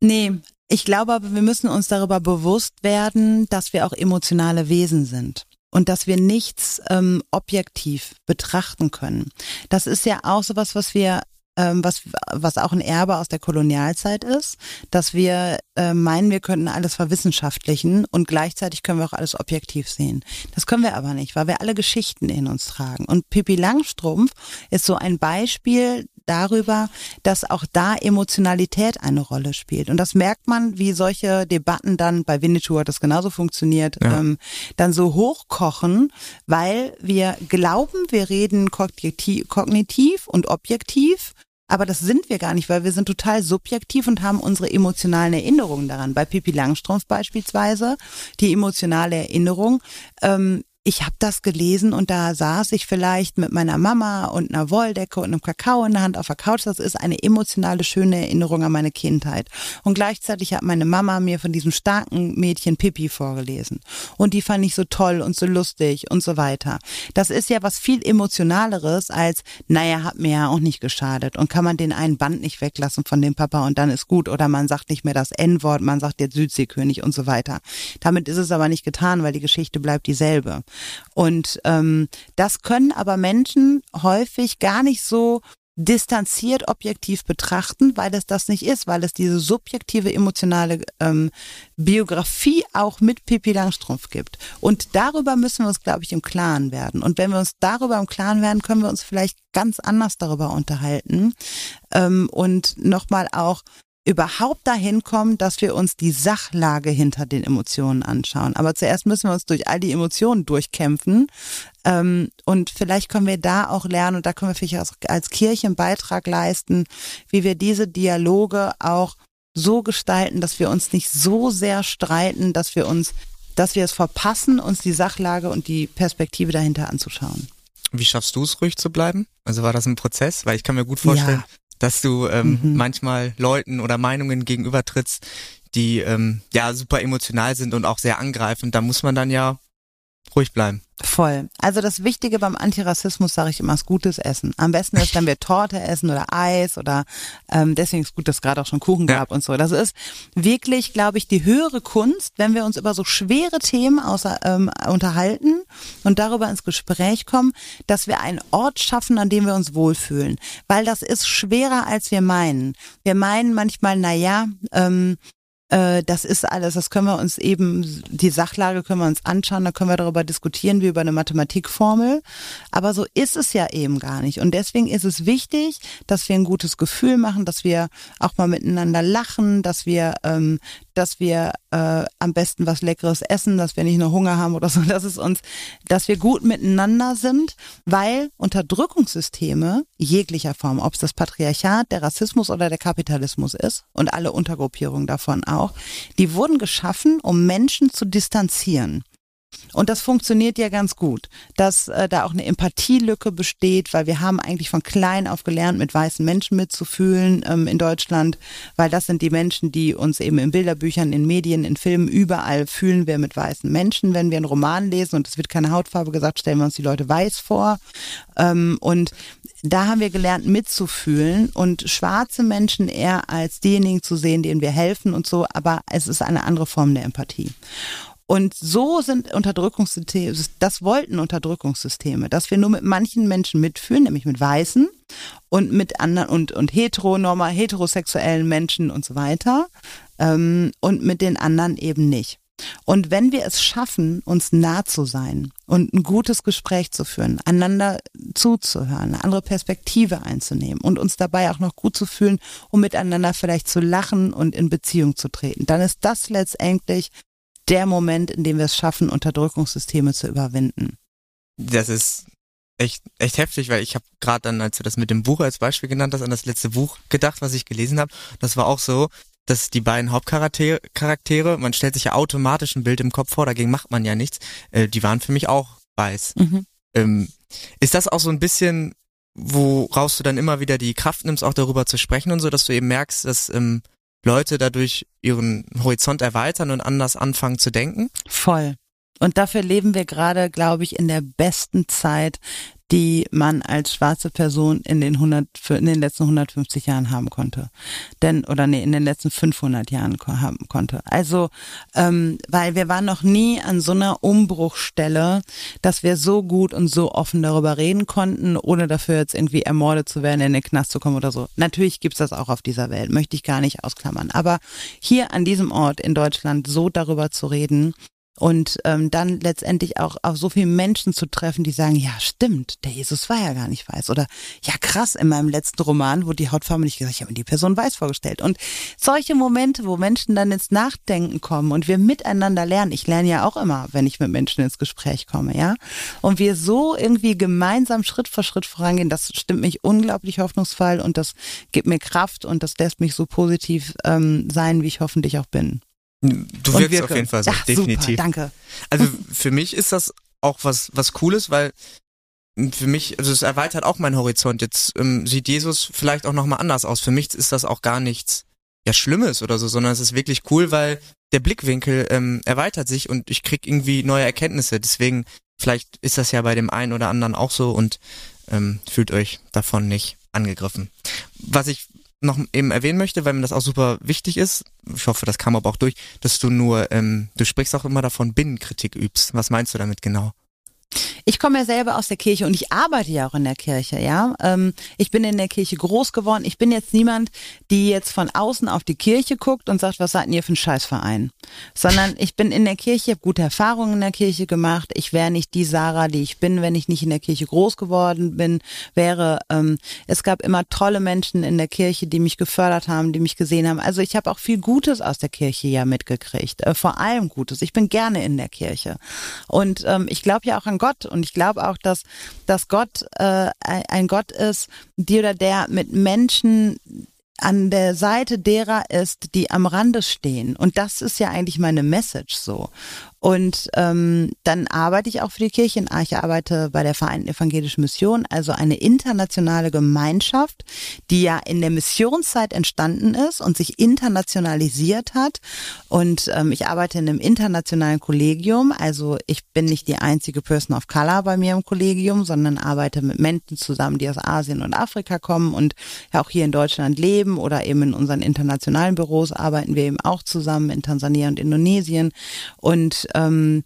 [SPEAKER 5] Nee, ich glaube aber, wir müssen uns darüber bewusst werden, dass wir auch emotionale Wesen sind und dass wir nichts ähm, objektiv betrachten können. Das ist ja auch sowas, was wir ähm, was, was auch ein Erbe aus der Kolonialzeit ist, dass wir äh, meinen, wir könnten alles verwissenschaftlichen und gleichzeitig können wir auch alles objektiv sehen. Das können wir aber nicht, weil wir alle Geschichten in uns tragen. Und Pippi Langstrumpf ist so ein Beispiel darüber, dass auch da Emotionalität eine Rolle spielt. Und das merkt man, wie solche Debatten dann, bei Winnetou hat das genauso funktioniert, ja. ähm, dann so hochkochen, weil wir glauben, wir reden kognitiv und objektiv aber das sind wir gar nicht, weil wir sind total subjektiv und haben unsere emotionalen Erinnerungen daran. Bei Pippi Langstrumpf beispielsweise, die emotionale Erinnerung ähm, ich habe das gelesen und da saß ich vielleicht mit meiner Mama und einer Wolldecke und einem Kakao in der Hand auf der Couch. Das ist eine emotionale, schöne Erinnerung an meine Kindheit. Und gleichzeitig hat meine Mama mir von diesem starken Mädchen Pippi vorgelesen. Und die fand ich so toll und so lustig und so weiter. Das ist ja was viel emotionaleres als, naja, hat mir ja auch nicht geschadet. Und kann man den einen Band nicht weglassen von dem Papa und dann ist gut. Oder man sagt nicht mehr das N-Wort, man sagt jetzt Südseekönig und so weiter. Damit ist es aber nicht getan, weil die Geschichte bleibt dieselbe. Und ähm, das können aber Menschen häufig gar nicht so distanziert objektiv betrachten, weil es das nicht ist, weil es diese subjektive emotionale ähm, Biografie auch mit Pippi Langstrumpf gibt. Und darüber müssen wir uns, glaube ich, im Klaren werden. Und wenn wir uns darüber im Klaren werden, können wir uns vielleicht ganz anders darüber unterhalten ähm, und nochmal auch überhaupt dahin kommen, dass wir uns die Sachlage hinter den Emotionen anschauen. Aber zuerst müssen wir uns durch all die Emotionen durchkämpfen. Ähm, und vielleicht können wir da auch lernen, und da können wir vielleicht als, als Kirche einen Beitrag leisten, wie wir diese Dialoge auch so gestalten, dass wir uns nicht so sehr streiten, dass wir uns, dass wir es verpassen, uns die Sachlage und die Perspektive dahinter anzuschauen.
[SPEAKER 3] Wie schaffst du es, ruhig zu bleiben? Also war das ein Prozess? Weil ich kann mir gut vorstellen,
[SPEAKER 5] Ja.
[SPEAKER 3] Dass du ähm,
[SPEAKER 5] Mhm.
[SPEAKER 3] manchmal Leuten oder Meinungen gegenübertrittst, die ähm, ja super emotional sind und auch sehr angreifend. Da muss man dann ja ruhig bleiben.
[SPEAKER 5] Voll. Also das Wichtige beim Antirassismus, sage ich immer, ist gutes Essen. Am besten ist, wenn wir Torte essen oder Eis oder ähm, deswegen ist gut, dass es gerade auch schon Kuchen
[SPEAKER 3] Ja.
[SPEAKER 5] gab und so. Das ist wirklich, glaube ich, die höhere Kunst, wenn wir uns über so schwere Themen außer, ähm, unterhalten und darüber ins Gespräch kommen, dass wir einen Ort schaffen, an dem wir uns wohlfühlen. Weil das ist schwerer, als wir meinen. Wir meinen manchmal, na ja, ähm, äh, das ist alles, das können wir uns eben, die Sachlage können wir uns anschauen, da können wir darüber diskutieren wie über eine Mathematikformel. Aber so ist es ja eben gar nicht. Und deswegen ist es wichtig, dass wir ein gutes Gefühl machen, dass wir auch mal miteinander lachen, dass wir, ähm, dass wir äh, am besten was Leckeres essen, dass wir nicht nur Hunger haben oder so, [laughs] dass es uns, dass wir gut miteinander sind, weil Unterdrückungssysteme jeglicher Form, ob es das Patriarchat, der Rassismus oder der Kapitalismus ist und alle Untergruppierungen davon auch, die wurden geschaffen, um Menschen zu distanzieren. Und das funktioniert ja ganz gut, dass äh, da auch eine Empathielücke besteht, weil wir haben eigentlich von klein auf gelernt, mit weißen Menschen mitzufühlen ähm, in Deutschland, weil das sind die Menschen, die uns eben in Bilderbüchern, in Medien, in Filmen, überall fühlen wir mit weißen Menschen. Wenn wir einen Roman lesen und es wird keine Hautfarbe gesagt, stellen wir uns die Leute weiß vor. Ähm, und da haben wir gelernt mitzufühlen und schwarze Menschen eher als diejenigen zu sehen, denen wir helfen und so, aber es ist eine andere Form der Empathie. Und so sind Unterdrückungssysteme, das wollten Unterdrückungssysteme, dass wir nur mit manchen Menschen mitfühlen, nämlich mit Weißen und mit anderen und, und heteronormal, heterosexuellen Menschen und so weiter, ähm, und mit den anderen eben nicht. Und wenn wir es schaffen, uns nah zu sein und ein gutes Gespräch zu führen, einander zuzuhören, eine andere Perspektive einzunehmen und uns dabei auch noch gut zu fühlen, um miteinander vielleicht zu lachen und in Beziehung zu treten, dann ist das letztendlich der Moment, in dem wir es schaffen, Unterdrückungssysteme zu überwinden.
[SPEAKER 3] Das ist echt, echt heftig, weil ich habe gerade dann, als du das mit dem Buch als Beispiel genannt hast, an das letzte Buch gedacht, was ich gelesen habe. Das war auch so, dass die beiden Hauptcharaktere, Charaktere, man stellt sich ja automatisch ein Bild im Kopf vor, dagegen macht man ja nichts, äh, die waren für mich auch weiß.
[SPEAKER 5] Mhm.
[SPEAKER 3] Ähm, ist das auch so ein bisschen, woraus du dann immer wieder die Kraft nimmst, auch darüber zu sprechen und so, dass du eben merkst, dass ähm, Leute dadurch ihren Horizont erweitern und anders anfangen zu denken?
[SPEAKER 5] Voll. Und dafür leben wir gerade, glaube ich, in der besten Zeit, die man als schwarze Person in den 100, für- in den letzten 150 Jahren haben konnte. Denn, oder nee, in den letzten 500 Jahren haben konnte. Also, ähm, weil wir waren noch nie an so einer Umbruchstelle, dass wir so gut und so offen darüber reden konnten, ohne dafür jetzt irgendwie ermordet zu werden, in den Knast zu kommen oder so. Natürlich gibt's das auch auf dieser Welt, möchte ich gar nicht ausklammern. Aber hier an diesem Ort in Deutschland so darüber zu reden, und ähm, dann letztendlich auch auf so viele Menschen zu treffen, die sagen, ja stimmt, der Jesus war ja gar nicht weiß. Oder ja krass, in meinem letzten Roman wurde die Hautfarbe nicht gesagt, ich habe mir die Person weiß vorgestellt. Und solche Momente, wo Menschen dann ins Nachdenken kommen und wir miteinander lernen. Ich lerne ja auch immer, wenn ich mit Menschen ins Gespräch komme, ja. Und wir so irgendwie gemeinsam Schritt für Schritt vorangehen, das stimmt mich unglaublich hoffnungsvoll und das gibt mir Kraft und das lässt mich so positiv ähm, sein, wie ich hoffentlich auch bin.
[SPEAKER 3] Du wirkst
[SPEAKER 5] wirke.
[SPEAKER 3] auf jeden Fall so,
[SPEAKER 5] Ach,
[SPEAKER 3] definitiv.
[SPEAKER 5] Super, danke.
[SPEAKER 3] Also [laughs] für mich ist das auch was, was Cooles, weil für mich, also es erweitert auch meinen Horizont. Jetzt ähm, sieht Jesus vielleicht auch nochmal anders aus. Für mich ist das auch gar nichts ja Schlimmes oder so, sondern es ist wirklich cool, weil der Blickwinkel ähm, erweitert sich und ich krieg irgendwie neue Erkenntnisse. Deswegen, vielleicht ist das ja bei dem einen oder anderen auch so und ähm, fühlt euch davon nicht angegriffen. Was ich noch eben erwähnen möchte, weil mir das auch super wichtig ist, ich hoffe, das kam aber auch durch, dass du nur, ähm, du sprichst auch immer davon, Binnenkritik übst. Was meinst du damit genau?
[SPEAKER 5] Ich komme ja selber aus der Kirche und ich arbeite ja auch in der Kirche, ja. Ähm, ich bin in der Kirche groß geworden. Ich bin jetzt niemand, die jetzt von außen auf die Kirche guckt und sagt, was seid ihr für ein Scheißverein? Sondern ich bin in der Kirche, habe gute Erfahrungen in der Kirche gemacht. Ich wäre nicht die Sarah, die ich bin, wenn ich nicht in der Kirche groß geworden bin, wäre. Ähm, es gab immer tolle Menschen in der Kirche, die mich gefördert haben, die mich gesehen haben. Also ich habe auch viel Gutes aus der Kirche ja mitgekriegt. Äh, vor allem Gutes. Ich bin gerne in der Kirche. Und ähm, ich glaube ja auch an Gott und ich glaube auch, dass, dass Gott äh, ein Gott ist, die oder der mit Menschen an der Seite derer ist, die am Rande stehen. Und das ist ja eigentlich meine Message so. Und ähm, dann arbeite ich auch für die Kirche in Arche, arbeite bei der Vereinten Evangelischen Mission, also eine internationale Gemeinschaft, die ja in der Missionszeit entstanden ist und sich internationalisiert hat. Und ähm, ich arbeite in einem internationalen Kollegium, also ich bin nicht die einzige Person of Color bei mir im Kollegium, sondern arbeite mit Menschen zusammen, die aus Asien und Afrika kommen und ja auch hier in Deutschland leben oder eben in unseren internationalen Büros arbeiten wir eben auch zusammen in Tansania und Indonesien. Und ähm,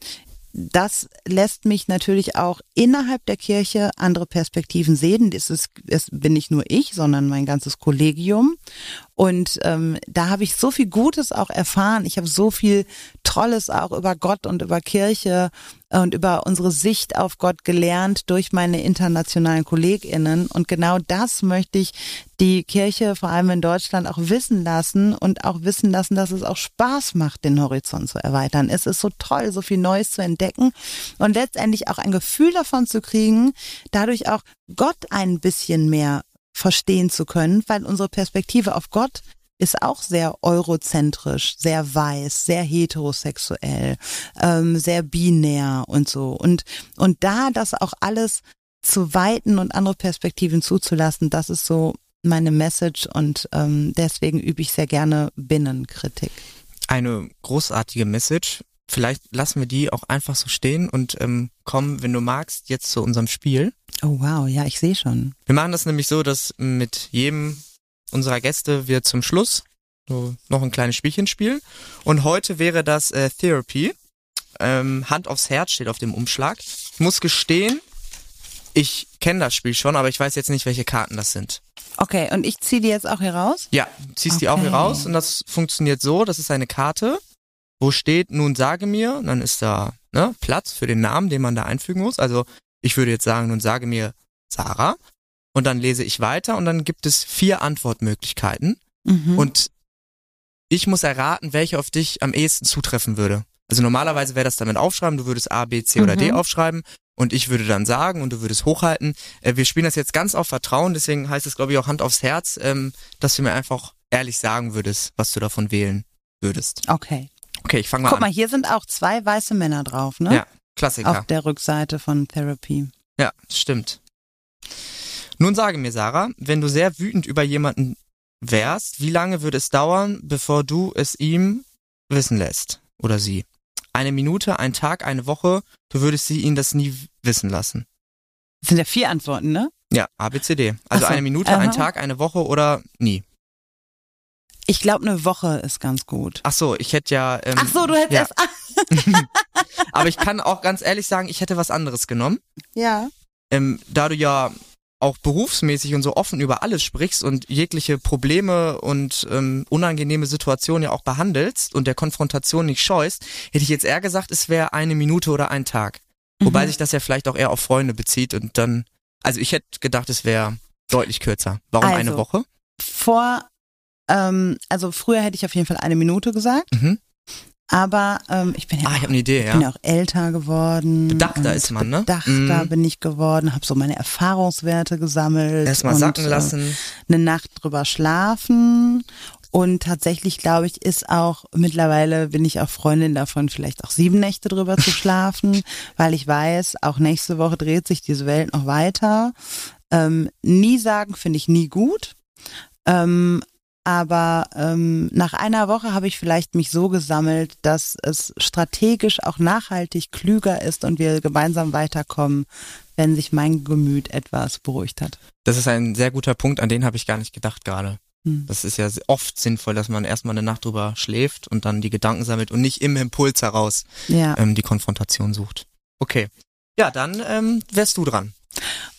[SPEAKER 5] das lässt mich natürlich auch innerhalb der Kirche andere Perspektiven sehen. Das, ist, das bin nicht nur ich, sondern mein ganzes Kollegium. Und ähm, da habe ich so viel Gutes auch erfahren. Ich habe so viel Tolles auch über Gott und über Kirche und über unsere Sicht auf Gott gelernt durch meine internationalen KollegInnen. Und genau das möchte ich die Kirche vor allem in Deutschland auch wissen lassen und auch wissen lassen, dass es auch Spaß macht, den Horizont zu erweitern. Es ist so toll, so viel Neues zu entdecken und letztendlich auch ein Gefühl davon zu kriegen, dadurch auch Gott ein bisschen mehr verstehen zu können, weil unsere Perspektive auf Gott ist auch sehr eurozentrisch, sehr weiß, sehr heterosexuell, ähm, sehr binär und so. Und, und da das auch alles zu weiten und andere Perspektiven zuzulassen, das ist so meine Message und ähm, deswegen übe ich sehr gerne Binnenkritik.
[SPEAKER 3] Eine großartige Message. Vielleicht lassen wir die auch einfach so stehen und ähm, kommen, wenn du magst, jetzt zu unserem Spiel.
[SPEAKER 5] Oh wow, ja, ich sehe schon.
[SPEAKER 3] Wir machen das nämlich so, dass mit jedem unserer Gäste wir zum Schluss so noch ein kleines Spielchen spielen. Und heute wäre das äh, Therapy. Ähm, Hand aufs Herz steht auf dem Umschlag. Ich muss gestehen, ich kenne das Spiel schon, aber ich weiß jetzt nicht, welche Karten das sind.
[SPEAKER 5] Okay, und ich ziehe die jetzt auch hier raus?
[SPEAKER 3] Ja, ziehst die auch hier
[SPEAKER 5] Okay.
[SPEAKER 3] raus und das funktioniert so, das ist eine Karte, wo steht, nun sage mir, dann ist da ne, Platz für den Namen, den man da einfügen muss. Also ich würde jetzt sagen, nun sage mir Sarah und dann lese ich weiter und dann gibt es vier Antwortmöglichkeiten
[SPEAKER 5] Mhm.
[SPEAKER 3] und ich muss erraten, welche auf dich am ehesten zutreffen würde. Also normalerweise wäre das damit aufschreiben, du würdest A, B, C oder D
[SPEAKER 5] Mhm.
[SPEAKER 3] aufschreiben und ich würde dann sagen und du würdest hochhalten. Äh, wir spielen das jetzt ganz auf Vertrauen, deswegen heißt es glaube ich auch Hand aufs Herz, ähm, dass du mir einfach ehrlich sagen würdest, was du davon wählen würdest.
[SPEAKER 5] Okay.
[SPEAKER 3] Okay, ich fange mal
[SPEAKER 5] Guck
[SPEAKER 3] an.
[SPEAKER 5] mal, hier sind auch zwei weiße Männer drauf, ne?
[SPEAKER 3] Ja, Klassiker.
[SPEAKER 5] Auf der Rückseite von Therapy.
[SPEAKER 3] Ja, stimmt. Nun sage mir, Sarah, wenn du sehr wütend über jemanden wärst, wie lange würde es dauern, bevor du es ihm wissen lässt? Oder sie? Eine Minute, ein Tag, eine Woche, du würdest sie ihn das nie wissen lassen.
[SPEAKER 5] Das sind ja vier Antworten, ne?
[SPEAKER 3] Ja, A, B, C, D. Also
[SPEAKER 5] so,
[SPEAKER 3] eine Minute, ein
[SPEAKER 5] aha.
[SPEAKER 3] Tag, eine Woche oder nie.
[SPEAKER 5] Ich glaube, eine Woche ist ganz gut.
[SPEAKER 3] Ach so, ich hätte ja... Ähm,
[SPEAKER 5] Ach so, du hättest
[SPEAKER 3] ja.
[SPEAKER 5] erst. [laughs] [laughs]
[SPEAKER 3] Aber ich kann auch ganz ehrlich sagen, ich hätte was anderes genommen.
[SPEAKER 5] ja.
[SPEAKER 3] ähm, da du ja auch berufsmäßig und so offen über alles sprichst und jegliche Probleme und ähm, unangenehme Situationen ja auch behandelst und der Konfrontation nicht scheust, hätte ich jetzt eher gesagt, es wäre eine Minute oder ein Tag. Wobei
[SPEAKER 5] Mhm.
[SPEAKER 3] sich das ja vielleicht auch eher auf Freunde bezieht und dann, also ich hätte gedacht, es wäre deutlich kürzer. Warum
[SPEAKER 5] Also.
[SPEAKER 3] eine Woche?
[SPEAKER 5] Vor, ähm, also früher hätte ich auf jeden Fall eine Minute gesagt,
[SPEAKER 3] Mhm.
[SPEAKER 5] aber ähm, ich bin ja
[SPEAKER 3] Ah, ich
[SPEAKER 5] auch,
[SPEAKER 3] habe eine Idee,
[SPEAKER 5] ich bin
[SPEAKER 3] ja.
[SPEAKER 5] ja auch älter geworden.
[SPEAKER 3] Bedachter ist man, ne?
[SPEAKER 5] Bedachter
[SPEAKER 3] Mhm.
[SPEAKER 5] bin ich geworden, habe so meine Erfahrungswerte gesammelt.
[SPEAKER 3] Erstmal sacken
[SPEAKER 5] äh,
[SPEAKER 3] lassen.
[SPEAKER 5] eine Nacht drüber schlafen. Und tatsächlich, glaube ich, ist auch, mittlerweile bin ich auch Freundin davon, vielleicht auch sieben Nächte drüber zu [laughs] schlafen, weil ich weiß, auch nächste Woche dreht sich diese Welt noch weiter. Ähm, nie sagen finde ich nie gut. Ähm, aber ähm, nach einer Woche habe ich vielleicht mich so gesammelt, dass es strategisch auch nachhaltig klüger ist und wir gemeinsam weiterkommen, wenn sich mein Gemüt etwas beruhigt hat.
[SPEAKER 3] Das ist ein sehr guter Punkt, an den habe ich gar nicht gedacht gerade.
[SPEAKER 5] Hm.
[SPEAKER 3] Das ist ja oft sinnvoll, dass man erstmal eine Nacht drüber schläft und dann die Gedanken sammelt und nicht im Impuls heraus
[SPEAKER 5] Ja.
[SPEAKER 3] ähm, die Konfrontation sucht. Okay. Ja, dann ähm, wärst du dran.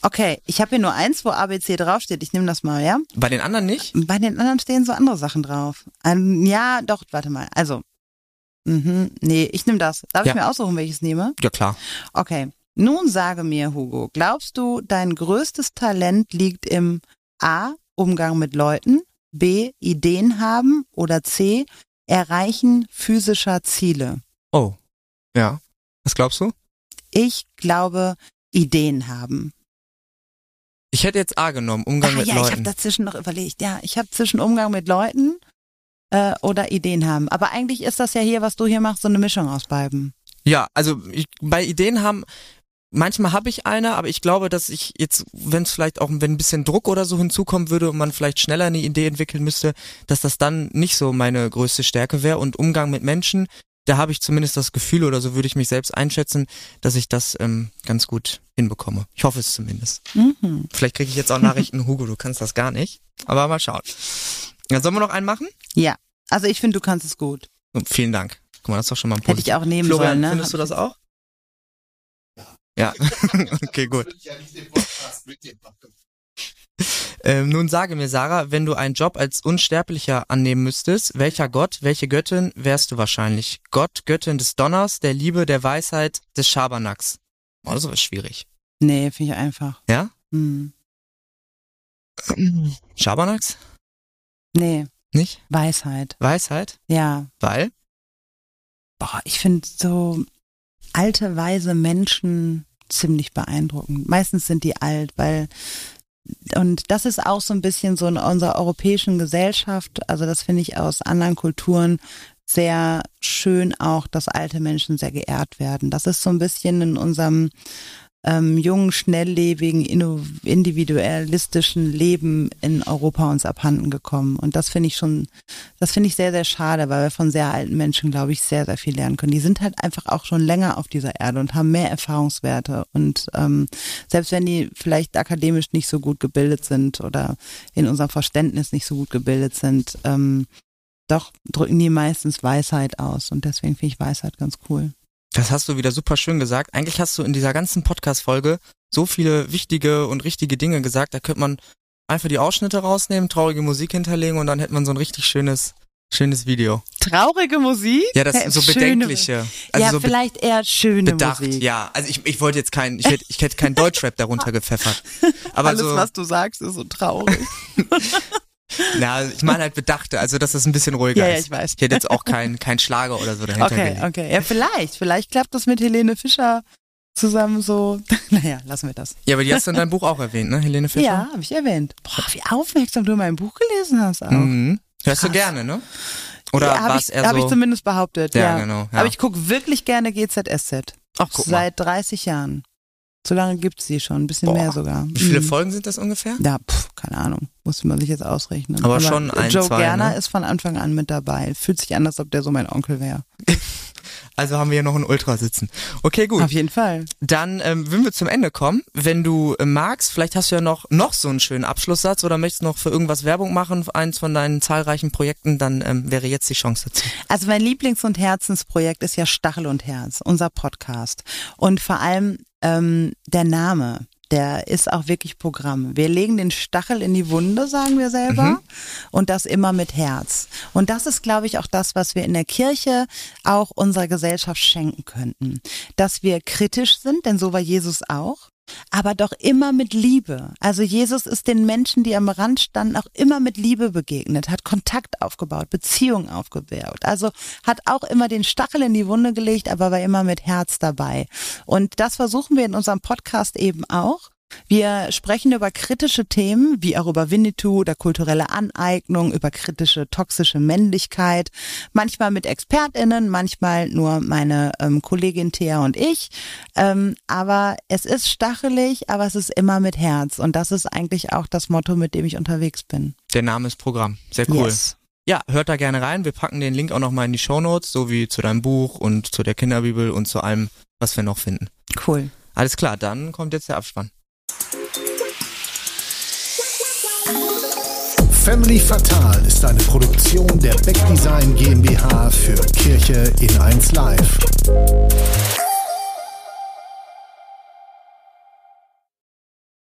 [SPEAKER 5] Okay, ich habe hier nur eins, wo ABC draufsteht. Ich nehme das mal, ja?
[SPEAKER 3] Bei den anderen nicht?
[SPEAKER 5] Bei den anderen stehen so andere Sachen drauf. Ähm, ja, doch, warte mal. Also, mhm, nee, ich nehme das. Darf
[SPEAKER 3] Ja.
[SPEAKER 5] ich mir aussuchen, welches ich nehme?
[SPEAKER 3] Ja, klar.
[SPEAKER 5] Okay. Nun sage mir, Hugo, glaubst du, dein größtes Talent liegt im A. Umgang mit Leuten, B. Ideen haben oder C. Erreichen physischer Ziele?
[SPEAKER 3] Oh. Ja. Was glaubst du?
[SPEAKER 5] Ich glaube, Ideen haben.
[SPEAKER 3] Ich hätte jetzt A genommen, Umgang
[SPEAKER 5] Ah,
[SPEAKER 3] mit
[SPEAKER 5] ja, ich habe
[SPEAKER 3] Leuten.
[SPEAKER 5] dazwischen noch überlegt. Ja, ich habe zwischen Umgang mit Leuten äh, oder Ideen haben. Aber eigentlich ist das ja hier, was du hier machst, so eine Mischung aus beiden.
[SPEAKER 3] Ja, also ich, bei Ideen haben, manchmal habe ich eine, aber ich glaube, dass ich jetzt, wenn es vielleicht auch, wenn ein bisschen Druck oder so hinzukommen würde und man vielleicht schneller eine Idee entwickeln müsste, dass das dann nicht so meine größte Stärke wäre. Und Umgang mit Menschen, da habe ich zumindest das Gefühl oder so würde ich mich selbst einschätzen, dass ich das ähm, ganz gut hinbekomme. Ich hoffe es zumindest.
[SPEAKER 5] Mhm.
[SPEAKER 3] Vielleicht kriege ich jetzt auch Nachrichten, Hugo, du kannst das gar nicht. Aber mal schauen. Ja, sollen wir noch einen machen?
[SPEAKER 5] Ja, also ich finde, du kannst es gut.
[SPEAKER 3] Oh, vielen Dank. Guck mal, das ist doch schon mal ein
[SPEAKER 5] Hätte
[SPEAKER 3] Positiv.
[SPEAKER 5] ich auch nehmen
[SPEAKER 3] Florian,
[SPEAKER 5] sollen, ne?
[SPEAKER 3] findest du das auch? Ja. [laughs] okay, gut. Ähm, nun sage mir, Sarah, wenn du einen Job als Unsterblicher annehmen müsstest, welcher Gott, welche Göttin wärst du wahrscheinlich? Gott, Göttin des Donners, der Liebe, der Weisheit, des Schabernacks. Oh, das ist schwierig.
[SPEAKER 5] Nee, finde ich einfach.
[SPEAKER 3] Ja?
[SPEAKER 5] Hm. [clears throat]
[SPEAKER 3] Schabernacks?
[SPEAKER 5] Nee,
[SPEAKER 3] Nicht?
[SPEAKER 5] Weisheit.
[SPEAKER 3] Weisheit?
[SPEAKER 5] Ja.
[SPEAKER 3] Weil?
[SPEAKER 5] Boah, ich finde so alte, weise Menschen ziemlich beeindruckend. Meistens sind die alt, weil und das ist auch so ein bisschen so in unserer europäischen Gesellschaft, also das finde ich aus anderen Kulturen sehr schön auch, dass alte Menschen sehr geehrt werden. Das ist so ein bisschen in unserem ähm, jungen, schnelllebigen, individualistischen Leben in Europa uns abhanden gekommen. Und das finde ich schon, das finde ich sehr, sehr schade, weil wir von sehr alten Menschen, glaube ich, sehr, sehr viel lernen können. Die sind halt einfach auch schon länger auf dieser Erde und haben mehr Erfahrungswerte. Und ähm, selbst wenn die vielleicht akademisch nicht so gut gebildet sind oder in unserem Verständnis nicht so gut gebildet sind, ähm, doch drücken die meistens Weisheit aus. Und deswegen finde ich Weisheit ganz cool.
[SPEAKER 3] Das hast du wieder super schön gesagt. Eigentlich hast du in dieser ganzen Podcast-Folge so viele wichtige und richtige Dinge gesagt. Da könnte man einfach die Ausschnitte rausnehmen, traurige Musik hinterlegen und dann hätte man so ein richtig schönes, schönes Video.
[SPEAKER 5] Traurige Musik?
[SPEAKER 3] Ja, das
[SPEAKER 5] Hä,
[SPEAKER 3] so
[SPEAKER 5] schöne-
[SPEAKER 3] bedenkliche. Also
[SPEAKER 5] ja,
[SPEAKER 3] so
[SPEAKER 5] vielleicht eher schöne
[SPEAKER 3] bedacht.
[SPEAKER 5] Musik.
[SPEAKER 3] Ja, also ich, ich wollte jetzt kein, ich hätte, ich hätte kein [laughs] Deutschrap darunter gepfeffert. [laughs] Aber
[SPEAKER 5] Alles,
[SPEAKER 3] so,
[SPEAKER 5] was du sagst, ist so traurig. [laughs] [laughs]
[SPEAKER 3] na, ich meine halt bedachte, also dass es ein bisschen ruhiger
[SPEAKER 5] Ja, ja,
[SPEAKER 3] ist.
[SPEAKER 5] ich weiß.
[SPEAKER 3] Ich hätte jetzt auch kein, kein Schlager oder so dahinter
[SPEAKER 5] okay,
[SPEAKER 3] gelegt.
[SPEAKER 5] okay. Ja, vielleicht. Vielleicht klappt das mit Helene Fischer zusammen so. [laughs] Naja, lassen wir das.
[SPEAKER 3] Ja, aber die hast du in deinem Buch auch erwähnt, ne, Helene Fischer?
[SPEAKER 5] Ja, habe ich erwähnt. Boah, wie aufmerksam du mein Buch gelesen hast auch.
[SPEAKER 3] Mhm. Hörst du
[SPEAKER 5] Krass.
[SPEAKER 3] gerne, ne? Oder
[SPEAKER 5] ja,
[SPEAKER 3] war
[SPEAKER 5] habe
[SPEAKER 3] es
[SPEAKER 5] ich,
[SPEAKER 3] eher so?
[SPEAKER 5] ich zumindest behauptet.
[SPEAKER 3] Ja,
[SPEAKER 5] Ja,
[SPEAKER 3] genau, ja.
[SPEAKER 5] Aber ich gucke wirklich gerne GZSZ.
[SPEAKER 3] Ach, guck mal.
[SPEAKER 5] Seit 30 Jahren. So lange gibt's sie schon, ein bisschen
[SPEAKER 3] Boah.
[SPEAKER 5] mehr sogar.
[SPEAKER 3] Wie viele
[SPEAKER 5] Mhm.
[SPEAKER 3] Folgen sind das ungefähr?
[SPEAKER 5] Ja, pff, keine Ahnung. Musste man sich jetzt ausrechnen.
[SPEAKER 3] Aber schon ein,
[SPEAKER 5] Joe
[SPEAKER 3] zwei,
[SPEAKER 5] Gerner
[SPEAKER 3] ne?
[SPEAKER 5] ist von Anfang an mit dabei. Fühlt sich an, als ob der so mein Onkel wäre. [laughs]
[SPEAKER 3] Also haben wir hier noch einen Ultra sitzen. Okay, gut.
[SPEAKER 5] Auf jeden Fall.
[SPEAKER 3] Dann, ähm, wenn wir zum Ende kommen, wenn du äh, magst, vielleicht hast du ja noch, noch so einen schönen Abschlusssatz oder möchtest noch für irgendwas Werbung machen, eins von deinen zahlreichen Projekten, dann ähm, wäre jetzt die Chance dazu.
[SPEAKER 5] Also mein Lieblings- und Herzensprojekt ist ja Stachel und Herz, unser Podcast. Und vor allem ähm, der Name, der ist auch wirklich Programm. Wir legen den Stachel in die Wunde, sagen wir selber,
[SPEAKER 3] Mhm.
[SPEAKER 5] und das immer mit Herz. Und das ist, glaube ich, auch das, was wir in der Kirche auch unserer Gesellschaft schenken könnten. Dass wir kritisch sind, denn so war Jesus auch. Aber doch immer mit Liebe. Also Jesus ist den Menschen, die am Rand standen, auch immer mit Liebe begegnet, hat Kontakt aufgebaut, Beziehungen aufgebaut. Also hat auch immer den Stachel in die Wunde gelegt, aber war immer mit Herz dabei. Und das versuchen wir in unserem Podcast eben auch. Wir sprechen über kritische Themen, wie auch über Winnetou oder kulturelle Aneignung, über kritische toxische Männlichkeit, manchmal mit ExpertInnen, manchmal nur meine ähm, Kollegin Thea und ich. Ähm, aber es ist stachelig, aber es ist immer mit Herz. Und das ist eigentlich auch das Motto, mit dem ich unterwegs bin.
[SPEAKER 3] Der Name ist Programm. Sehr cool.
[SPEAKER 5] Yes.
[SPEAKER 3] Ja, hört da gerne rein. Wir packen den Link auch nochmal in die Shownotes, sowie zu deinem Buch und zu der Kinderbibel und zu allem, was wir noch finden.
[SPEAKER 5] Cool.
[SPEAKER 3] Alles klar, dann kommt jetzt der Abspann.
[SPEAKER 1] Family Fatal ist eine Produktion der Beck Design GmbH für Kirche in 1 Live.